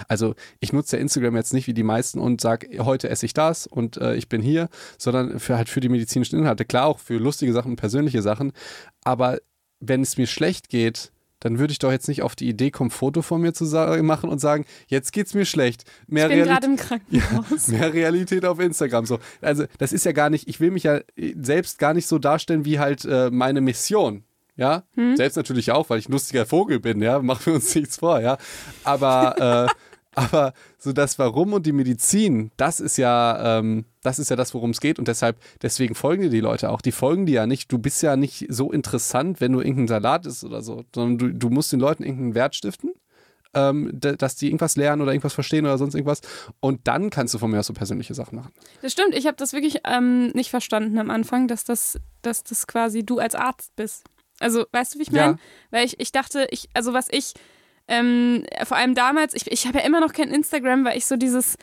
Also ich nutze ja Instagram jetzt nicht wie die meisten und sage, heute esse ich das und äh, ich bin hier, sondern für halt für die medizinischen Inhalte. Klar auch für lustige Sachen und persönliche Sachen. Aber wenn es mir schlecht geht, dann würde ich doch jetzt nicht auf die Idee kommen, Foto von mir zu machen und sagen, jetzt geht's mir schlecht. Mehr Ich bin Realität- gerade im Krankenhaus. Mehr Realität auf Instagram. So. Also, das ist ja gar nicht, ich will mich ja äh, selbst gar nicht so darstellen wie halt äh, meine Mission. Ja, selbst natürlich auch, weil ich ein lustiger Vogel bin, ja, machen wir uns nichts vor, ja. Aber, äh, aber so das Warum und die Medizin, das ist ja, ähm, das ist ja das, worum es geht. Und deshalb, deswegen folgen dir die Leute auch. Die folgen dir ja nicht. Du bist ja nicht so interessant, wenn du irgendein Salat isst oder so, sondern du, du musst den Leuten irgendeinen Wert stiften ähm, dass die irgendwas lernen oder irgendwas verstehen oder sonst irgendwas. Und dann kannst du von mir aus so persönliche Sachen machen. Das stimmt, ich habe das wirklich ähm, nicht verstanden am Anfang, dass das, dass das quasi du als Arzt bist. Also, weißt du, wie ich meine? Ja. Weil ich, ich dachte, ich, also was ich, ähm, vor allem damals, ich, ich habe ja immer noch kein Instagram, weil ich so dieses,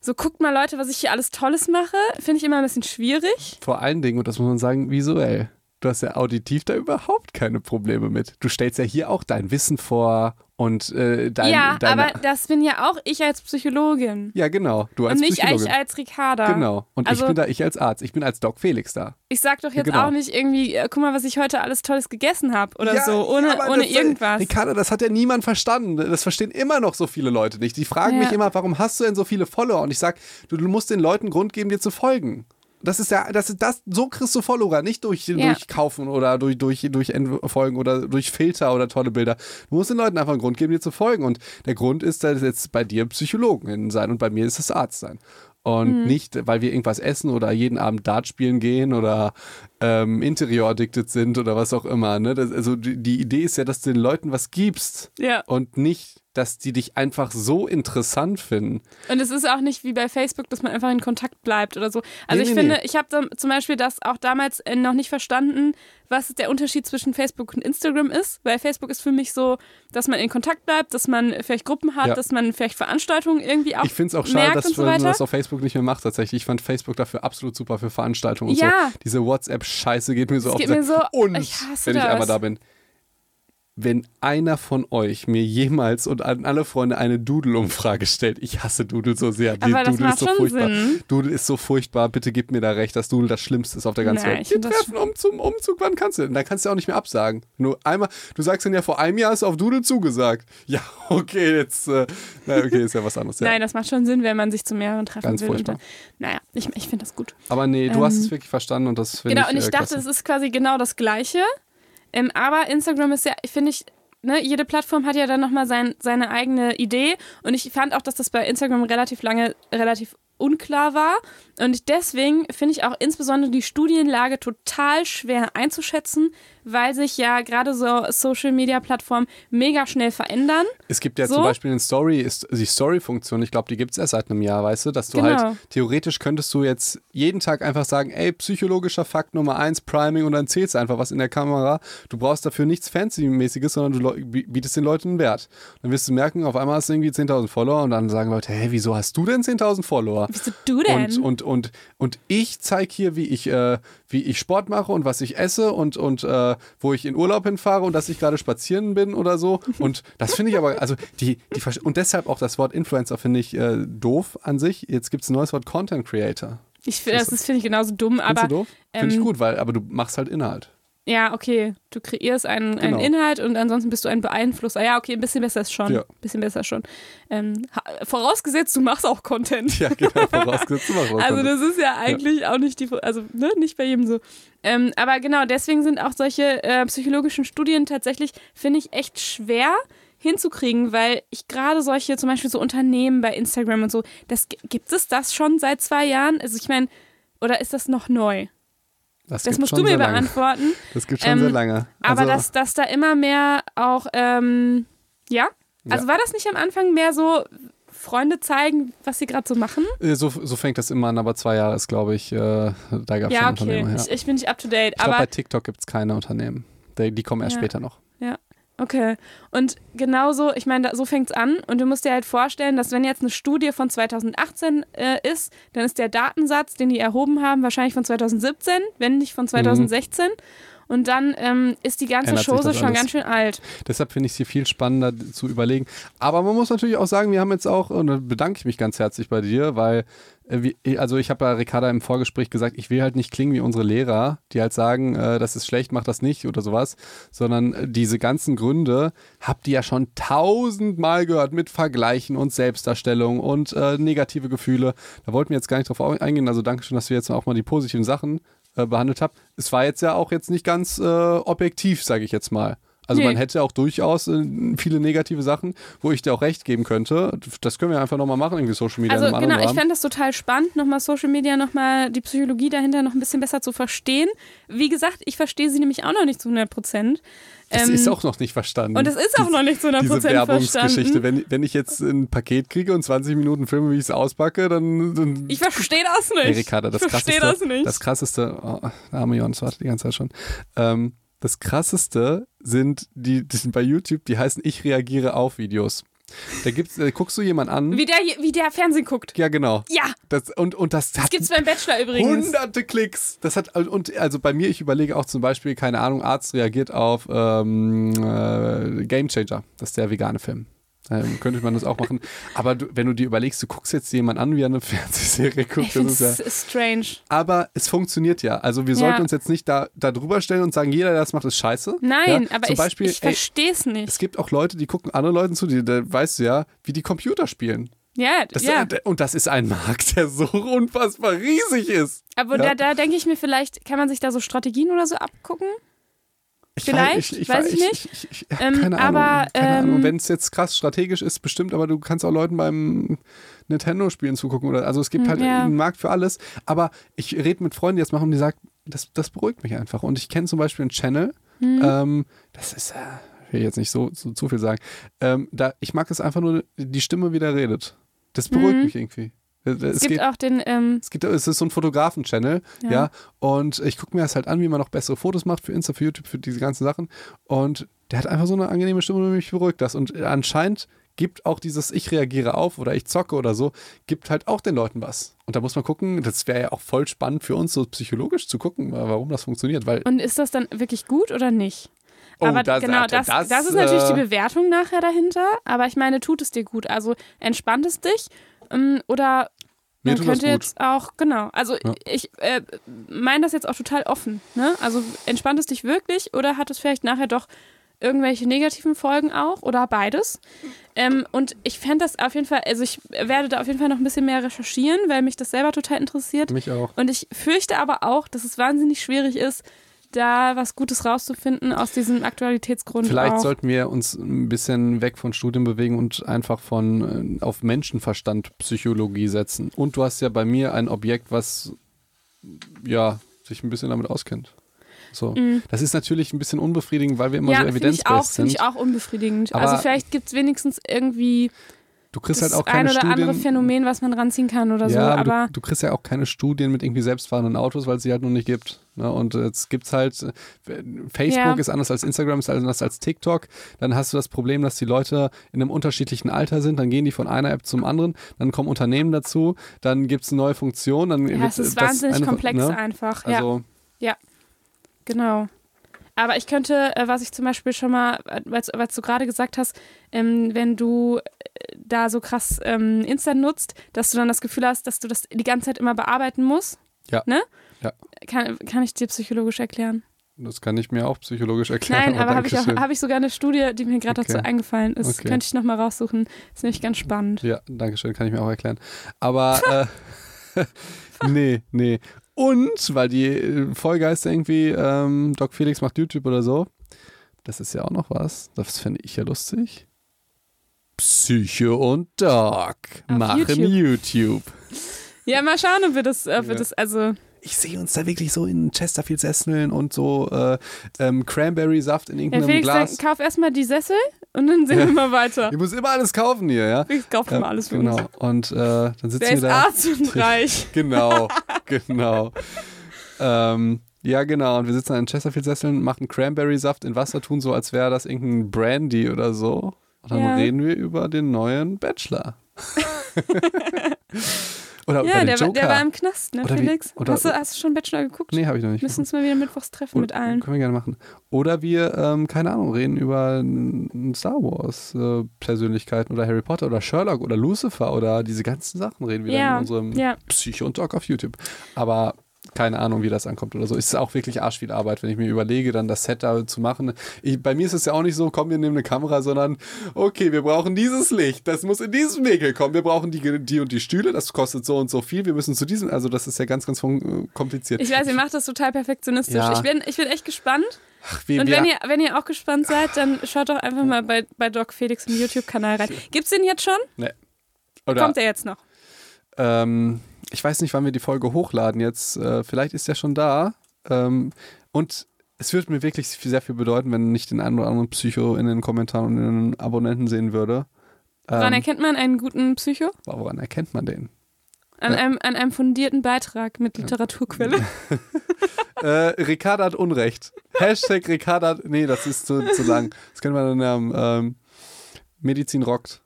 so guckt mal Leute, was ich hier alles Tolles mache, finde ich immer ein bisschen schwierig. Vor allen Dingen, und das muss man sagen, visuell. Du hast ja auditiv da überhaupt keine Probleme mit. Du stellst ja hier auch dein Wissen vor und äh, dein, ja, deine. aber das bin ja auch ich als Psychologin. ja, genau. Du als und nicht Psychologin. ich als Ricarda. Genau. Und Also- ich bin da, ich als Arzt. Ich bin als Doc Felix da. Ich sag doch jetzt Genau. auch nicht irgendwie, äh, guck mal, was ich heute alles Tolles gegessen habe oder Ja, so, ohne, aber ohne das, irgendwas. Ricardo, das hat ja niemand verstanden. Das verstehen immer noch so viele Leute nicht. Die fragen Ja. mich immer, warum hast du denn so viele Follower? Und ich sag, du, du musst den Leuten Grund geben, dir zu folgen. Das ist ja, das ist das, so kriegst du Follower, nicht durch, Ja. durch Kaufen oder durch, durch, durch Folgen oder durch Filter oder tolle Bilder. Du musst den Leuten einfach einen Grund geben, dir zu folgen. Und der Grund ist, dass jetzt bei dir Psychologen sein und bei mir ist es Arzt sein. Und nicht, weil wir irgendwas essen oder jeden Abend Dart spielen gehen oder ähm, Interior-addicted sind oder was auch immer. Ne? Das, also die, die Idee ist ja, dass du den Leuten was gibst ja. und nicht, dass die dich einfach so interessant finden. Und es ist auch nicht wie bei Facebook, dass man einfach in Kontakt bleibt oder so. Also Nee, ich nee, finde, nee. ich habe zum Beispiel das auch damals äh, noch nicht verstanden, was der Unterschied zwischen Facebook und Instagram ist. Weil Facebook ist für mich so, dass man in Kontakt bleibt, dass man vielleicht Gruppen hat, Ja. dass man vielleicht Veranstaltungen irgendwie auch ich finde es auch schade, dass so man das auf Facebook nicht mehr macht tatsächlich. Ich fand Facebook dafür absolut super für Veranstaltungen und Ja. so. Diese WhatsApp-Scheiße geht mir so auf geht mir so- Und ich hasse wenn ich das. einmal da bin, wenn einer von euch mir jemals und an alle Freunde eine Doodle-Umfrage stellt, ich hasse Doodle so sehr. Die Aber das Doodle macht ist so schon furchtbar. Sinn. Doodle ist so furchtbar. Bitte gib mir da recht, dass Doodle das Schlimmste ist auf der ganzen Nein, Welt. ich Wir treffen um zum Umzug, wann kannst du denn? Da kannst du auch nicht mehr absagen. Nur einmal, du sagst dann ja, vor einem Jahr hast du auf Doodle zugesagt. Ja, okay, jetzt, äh, na, okay, ist ja was anderes. Ja. Nein, das macht schon Sinn, wenn man sich zu mehreren treffen Ganz will. Und furchtbar. dann, naja, ich, ich finde das gut. Aber nee, du hast Ähm, es wirklich verstanden und das finde Genau, ich und ich äh, dachte, es ist quasi genau das Gleiche. Ähm, aber Instagram ist ja, finde ich, ne, jede Plattform hat ja dann nochmal sein, seine eigene Idee. Und ich fand auch, dass das bei Instagram relativ lange relativ unklar war. Und deswegen finde ich auch insbesondere die Studienlage total schwer einzuschätzen, weil sich ja gerade so Social-Media-Plattformen mega schnell verändern. Es gibt ja So? zum Beispiel eine Story, ist die Story-Funktion, ich glaube, die gibt es erst seit einem Jahr, weißt du, dass du Genau. halt theoretisch könntest du jetzt jeden Tag einfach sagen, ey, psychologischer Fakt Nummer eins, Priming und dann zählst du einfach was in der Kamera. Du brauchst dafür nichts Fancy-mäßiges, sondern du bietest den Leuten einen Wert. Dann wirst du merken, auf einmal hast du irgendwie 10.000 Follower und dann sagen Leute, hey, wieso hast du denn 10.000 Follower? Wieso du denn? Und, und, und, und ich zeige hier, wie ich, äh, wie ich Sport mache und was ich esse und, und äh, wo ich in Urlaub hinfahre und dass ich gerade spazieren bin oder so. Und das finde ich aber, also die, die und deshalb auch das Wort Influencer finde ich äh, doof an sich. Jetzt gibt es ein neues Wort Content Creator. ich finde, das ist, finde ich genauso dumm, aber du doof? Finde ich ähm, gut, weil, aber du machst halt Inhalt. Ja, okay. Du kreierst einen, Genau. einen Inhalt und ansonsten bist du ein Beeinflusser. Ja, okay, ein bisschen besser ist schon. Ja. Ein bisschen besser schon. Ähm, vorausgesetzt, du machst auch Content. Ja, genau, vorausgesetzt. du machst was Also das ist ja eigentlich auch nicht die, also ne, nicht bei jedem so. Ähm, aber genau, deswegen sind auch solche äh, psychologischen Studien tatsächlich, finde ich, echt schwer hinzukriegen, weil ich gerade solche, zum Beispiel so Unternehmen bei Instagram und so, das gibt es das schon seit zwei Jahren? Also ich meine, oder ist das noch neu? Das gibt's musst du mir lange. beantworten. Das gibt schon ähm, sehr lange. Aber Also, dass, dass da immer mehr auch, ähm, ja? Also war das nicht am Anfang mehr so, Freunde zeigen, was sie gerade so machen? so, so fängt das immer an, aber zwei Jahre ist, glaube ich, äh, da gab es Ja, schon okay. Unternehmer. Ja. Ich, ich bin nicht up to date. Ich glaube, aber bei TikTok gibt es keine Unternehmen. Die, die kommen erst Ja. später noch. Okay. Und genauso, ich meine, da- so fängt's an. Und du musst dir halt vorstellen, dass wenn jetzt eine Studie von 2018 äh, ist, dann ist der Datensatz, den die erhoben haben, wahrscheinlich von 2017, wenn nicht von 2016. Und dann ähm, ist die ganze Chose schon alles. ganz schön alt. Deshalb finde ich es hier viel spannender zu überlegen. Aber man muss natürlich auch sagen, wir haben jetzt auch, und da bedanke ich mich ganz herzlich bei dir, weil, äh, also ich habe ja Ricarda im Vorgespräch gesagt, ich will halt nicht klingen wie unsere Lehrer, die halt sagen, äh, das ist schlecht, mach das nicht oder sowas, sondern äh, diese ganzen Gründe habt ihr ja schon tausendmal gehört mit Vergleichen und Selbstdarstellung und äh, negative Gefühle. Da wollten wir jetzt gar nicht drauf eingehen. Also danke schön, dass wir jetzt auch mal die positiven Sachen äh, behandelt habt. Es war jetzt ja auch jetzt nicht ganz äh, objektiv, sage ich jetzt mal. Also Nee. man hätte auch durchaus äh, viele negative Sachen, wo ich dir auch recht geben könnte. Das können wir einfach nochmal machen, irgendwie Social Media Also genau, ich fände das total spannend, nochmal Social Media, nochmal die Psychologie dahinter noch ein bisschen besser zu verstehen. Wie gesagt, ich verstehe sie nämlich auch noch nicht zu 100 Prozent. Das Ähm, ist auch noch nicht verstanden. und es ist auch noch nicht zu 100 Diese Prozent Werbungsgeschichte. Wenn, wenn ich jetzt ein Paket kriege und 20 Minuten filme, wie ich es auspacke, dann. dann Ich verstehe das nicht. Erika, das ich verstehe krasseste, das nicht. Das krasseste, oh, arme Jons wartet die ganze Zeit schon. Ähm, das krasseste sind die, die sind bei YouTube, die heißen Ich reagiere auf Videos. Da gibt's, da guckst du jemanden an. wie, der, wie der Fernsehen guckt. Ja, genau. Ja, Das, und, und das das hat gibt's beim Bachelor übrigens. hunderte Klicks. Das hat, und also bei mir, ich überlege auch zum Beispiel, keine Ahnung, Arzt reagiert auf ähm, äh, Game Changer. Das ist der vegane Film. Ähm, könnte man das auch machen. Aber du, wenn du dir überlegst, du guckst jetzt jemanden an, wie er eine Fernsehserie guckt, das ist ja. strange. Aber es funktioniert ja. Also wir Ja. sollten uns jetzt nicht da, da drüber stellen und sagen, jeder, der das macht, ist scheiße. Nein, ja? aber Zum ich, Beispiel, ich verstehe es nicht. es gibt auch Leute, die gucken anderen Leuten zu, die, da weißt du ja, wie die Computer spielen. Ja, Das, ja. äh, Und das ist ein Markt, der so unfassbar riesig ist. aber ja. da, da denke ich mir vielleicht, kann man sich da so Strategien oder so abgucken? Ich Vielleicht, weiß ich nicht. Ich, ich, ich, Ähm, keine Ahnung. aber, ähm, Wenn es jetzt krass strategisch ist, bestimmt, aber du kannst auch Leuten beim Nintendo-Spielen zugucken. Oder, also es gibt Hm, halt ja. einen Markt für alles. Aber ich rede mit Freunden, die das machen und die sagen, das, das beruhigt mich einfach. Und ich kenne zum Beispiel einen Channel, Hm. ähm, das ist, äh, ich will jetzt nicht so, so zu viel sagen. Ähm, da, ich mag das einfach nur, die Stimme, wie der redet. Das beruhigt Mhm. mich irgendwie. Es, Es, gibt geht, auch den, ähm, es, gibt, es ist so ein Fotografen-Channel, ja. Ja. Und ich gucke mir das halt an, wie man noch bessere Fotos macht für Insta, für YouTube, für diese ganzen Sachen. Und der hat einfach so eine angenehme Stimme und mich beruhigt das. Und anscheinend gibt auch dieses Ich reagiere auf oder ich zocke oder so, gibt halt auch den Leuten was. Und da muss man gucken, das wäre ja auch voll spannend für uns, so psychologisch zu gucken, warum das funktioniert. Weil und ist das dann wirklich gut oder nicht? Oh, aber das- genau, das- das, das, das, ist natürlich äh, die Bewertung nachher dahinter. Aber ich meine, tut es dir gut? Also entspannt es dich? Ähm, oder Mir man könnte jetzt auch, genau. Also Ja. ich äh, meine das jetzt auch total offen. Ne? Also entspannt es dich wirklich oder hat es vielleicht nachher doch irgendwelche negativen Folgen auch oder beides? Ähm, und ich fände das auf jeden Fall, also ich werde da auf jeden Fall noch ein bisschen mehr recherchieren, weil mich das selber total interessiert. mich auch. Und ich fürchte aber auch, dass es wahnsinnig schwierig ist, da was Gutes rauszufinden aus diesem Aktualitätsgrund. Vielleicht auch. sollten wir uns ein bisschen weg von Studien bewegen und einfach von äh, auf Menschenverstand Psychologie setzen. Und du hast ja bei mir ein Objekt, was ja sich ein bisschen damit auskennt. So. Das ist natürlich ein bisschen unbefriedigend, weil wir immer ja, so finde ich, auch, evidenzbased find sind. ich auch unbefriedigend. Aber- also vielleicht gibt es wenigstens irgendwie Du kriegst das halt auch ein keine oder Studien. andere Phänomen, was man ranziehen kann oder so. ja, Aber du, du kriegst ja auch keine Studien mit irgendwie selbstfahrenden Autos, weil es sie halt noch nicht gibt. Ne? Und jetzt gibt's halt, äh, Facebook Ja. ist anders als Instagram, ist anders als TikTok. Dann hast du das Problem, dass die Leute in einem unterschiedlichen Alter sind. Dann gehen die von einer App zum anderen. Dann kommen Unternehmen dazu. Dann gibt's eine neue Funktion. Dann ja, es ist wahnsinnig komplex ne? einfach. ja, Also, genau. Aber ich könnte, äh, was ich zum Beispiel schon mal, weil du gerade gesagt hast, ähm, wenn du äh, da so krass ähm, Insta nutzt, dass du dann das Gefühl hast, dass du das die ganze Zeit immer bearbeiten musst. Ja. Ne? Ja. Kann, kann ich dir psychologisch erklären? das kann ich mir auch psychologisch erklären. Nein, aber habe ich, auch- hab ich sogar eine Studie, die mir gerade Okay. dazu eingefallen ist. Okay. Könnte ich nochmal raussuchen. Ist nämlich ganz spannend. Ja, danke schön, kann ich mir auch erklären. Aber äh, nee, nee. Und, weil die äh, ja irgendwie ähm, Doc Felix macht YouTube oder so, das ist ja auch noch was, das finde ich ja lustig. Psycho und Doc Auf machen YouTube. YouTube. Ja, mal schauen, ob wir das, ob wir Ja. das also. Ich sehe uns da wirklich so in Chesterfield-Sesseln und so äh, ähm, Cranberry-Saft in Ja, irgendeinem Felix, Glas. dann kauf erstmal die Sessel und dann sehen wir mal weiter. Ich muss immer alles kaufen hier, ja? Felix kauft immer alles für genau. uns. Und äh, dann sitzen Der wir ist da. Arzt und reich. Genau, genau. ähm, ja, genau. Und wir sitzen in Chesterfield-Sesseln, machen Cranberry-Saft in Wasser, tun so, als wäre das irgendein Brandy oder so. Und dann Ja. reden wir über den neuen Bachelor. oder Ja, der, war- Joker. der war im Knast, ne, Oder wie- Felix? oder- hast, du, hast du schon Bachelor geguckt? nee, habe ich noch nicht. Müssen uns mal wieder mittwochs treffen Oder- mit allen. Können wir gerne machen. Oder wir, ähm, keine Ahnung, reden über Star Wars äh, Persönlichkeiten oder Harry Potter oder Sherlock oder Lucifer oder diese ganzen Sachen reden wir dann Ja, in unserem ja. Psycho und Talk auf YouTube. Aber keine Ahnung, wie das ankommt oder so. Es ist auch wirklich arsch viel Arbeit, wenn ich mir überlege, dann das Set da zu machen. Ich, bei mir ist es ja auch nicht so, komm, wir nehmen eine Kamera, sondern okay, wir brauchen dieses Licht, das muss in diesem Winkel kommen. Wir brauchen die, die und die Stühle, das kostet so und so viel. Wir müssen zu diesem, also das ist ja ganz, ganz kompliziert. Ich weiß, ihr macht das total perfektionistisch. Ja. Ich, bin, ich bin echt gespannt. Ach, wie, Und wenn ihr, wenn ihr auch gespannt seid, dann schaut doch einfach mal bei, bei Doc Felix im YouTube-Kanal rein. Gibt's den jetzt schon? nee. Oder, Kommt der jetzt noch? Ähm, ich weiß nicht, wann wir die Folge hochladen jetzt. Äh, vielleicht ist er schon da. Ähm, und es würde mir wirklich sehr viel bedeuten, wenn ich den einen oder anderen Psycho in den Kommentaren und in den Abonnenten sehen würde. Woran Ähm, erkennt man einen guten Psycho? woran erkennt man den? An, Ja. einem, an einem fundierten Beitrag mit Literaturquelle. äh, Ricarda hat Unrecht. Hashtag Ricarda hat. Nee, das ist zu, zu lang. Das können wir dann haben. Ähm, Medizin rockt.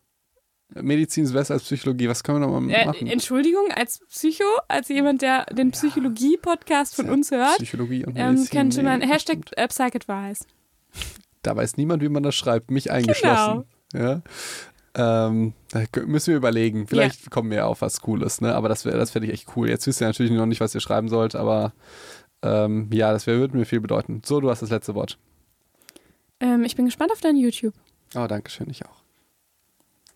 Medizin ist besser als Psychologie. Was können wir noch mal Äh, machen? Entschuldigung, als Psycho, als jemand, der den Psychologie-Podcast von uns hört, Psychologie und ähm, Medizin. könnte man nee, Hashtag stimmt. äh, Psychadvice. Da weiß niemand, wie man das schreibt, mich Genau. eingeschlossen. Ja. Ähm, da müssen wir überlegen. Vielleicht kommen wir auf was Cooles, ne? Aber das wäre, das fände ich echt cool. Jetzt wisst ihr natürlich noch nicht, was ihr schreiben sollt, aber ähm, ja, das wär, würde mir viel bedeuten. So, du hast das letzte Wort. Ähm, ich bin gespannt auf dein YouTube. Oh, danke schön, ich auch.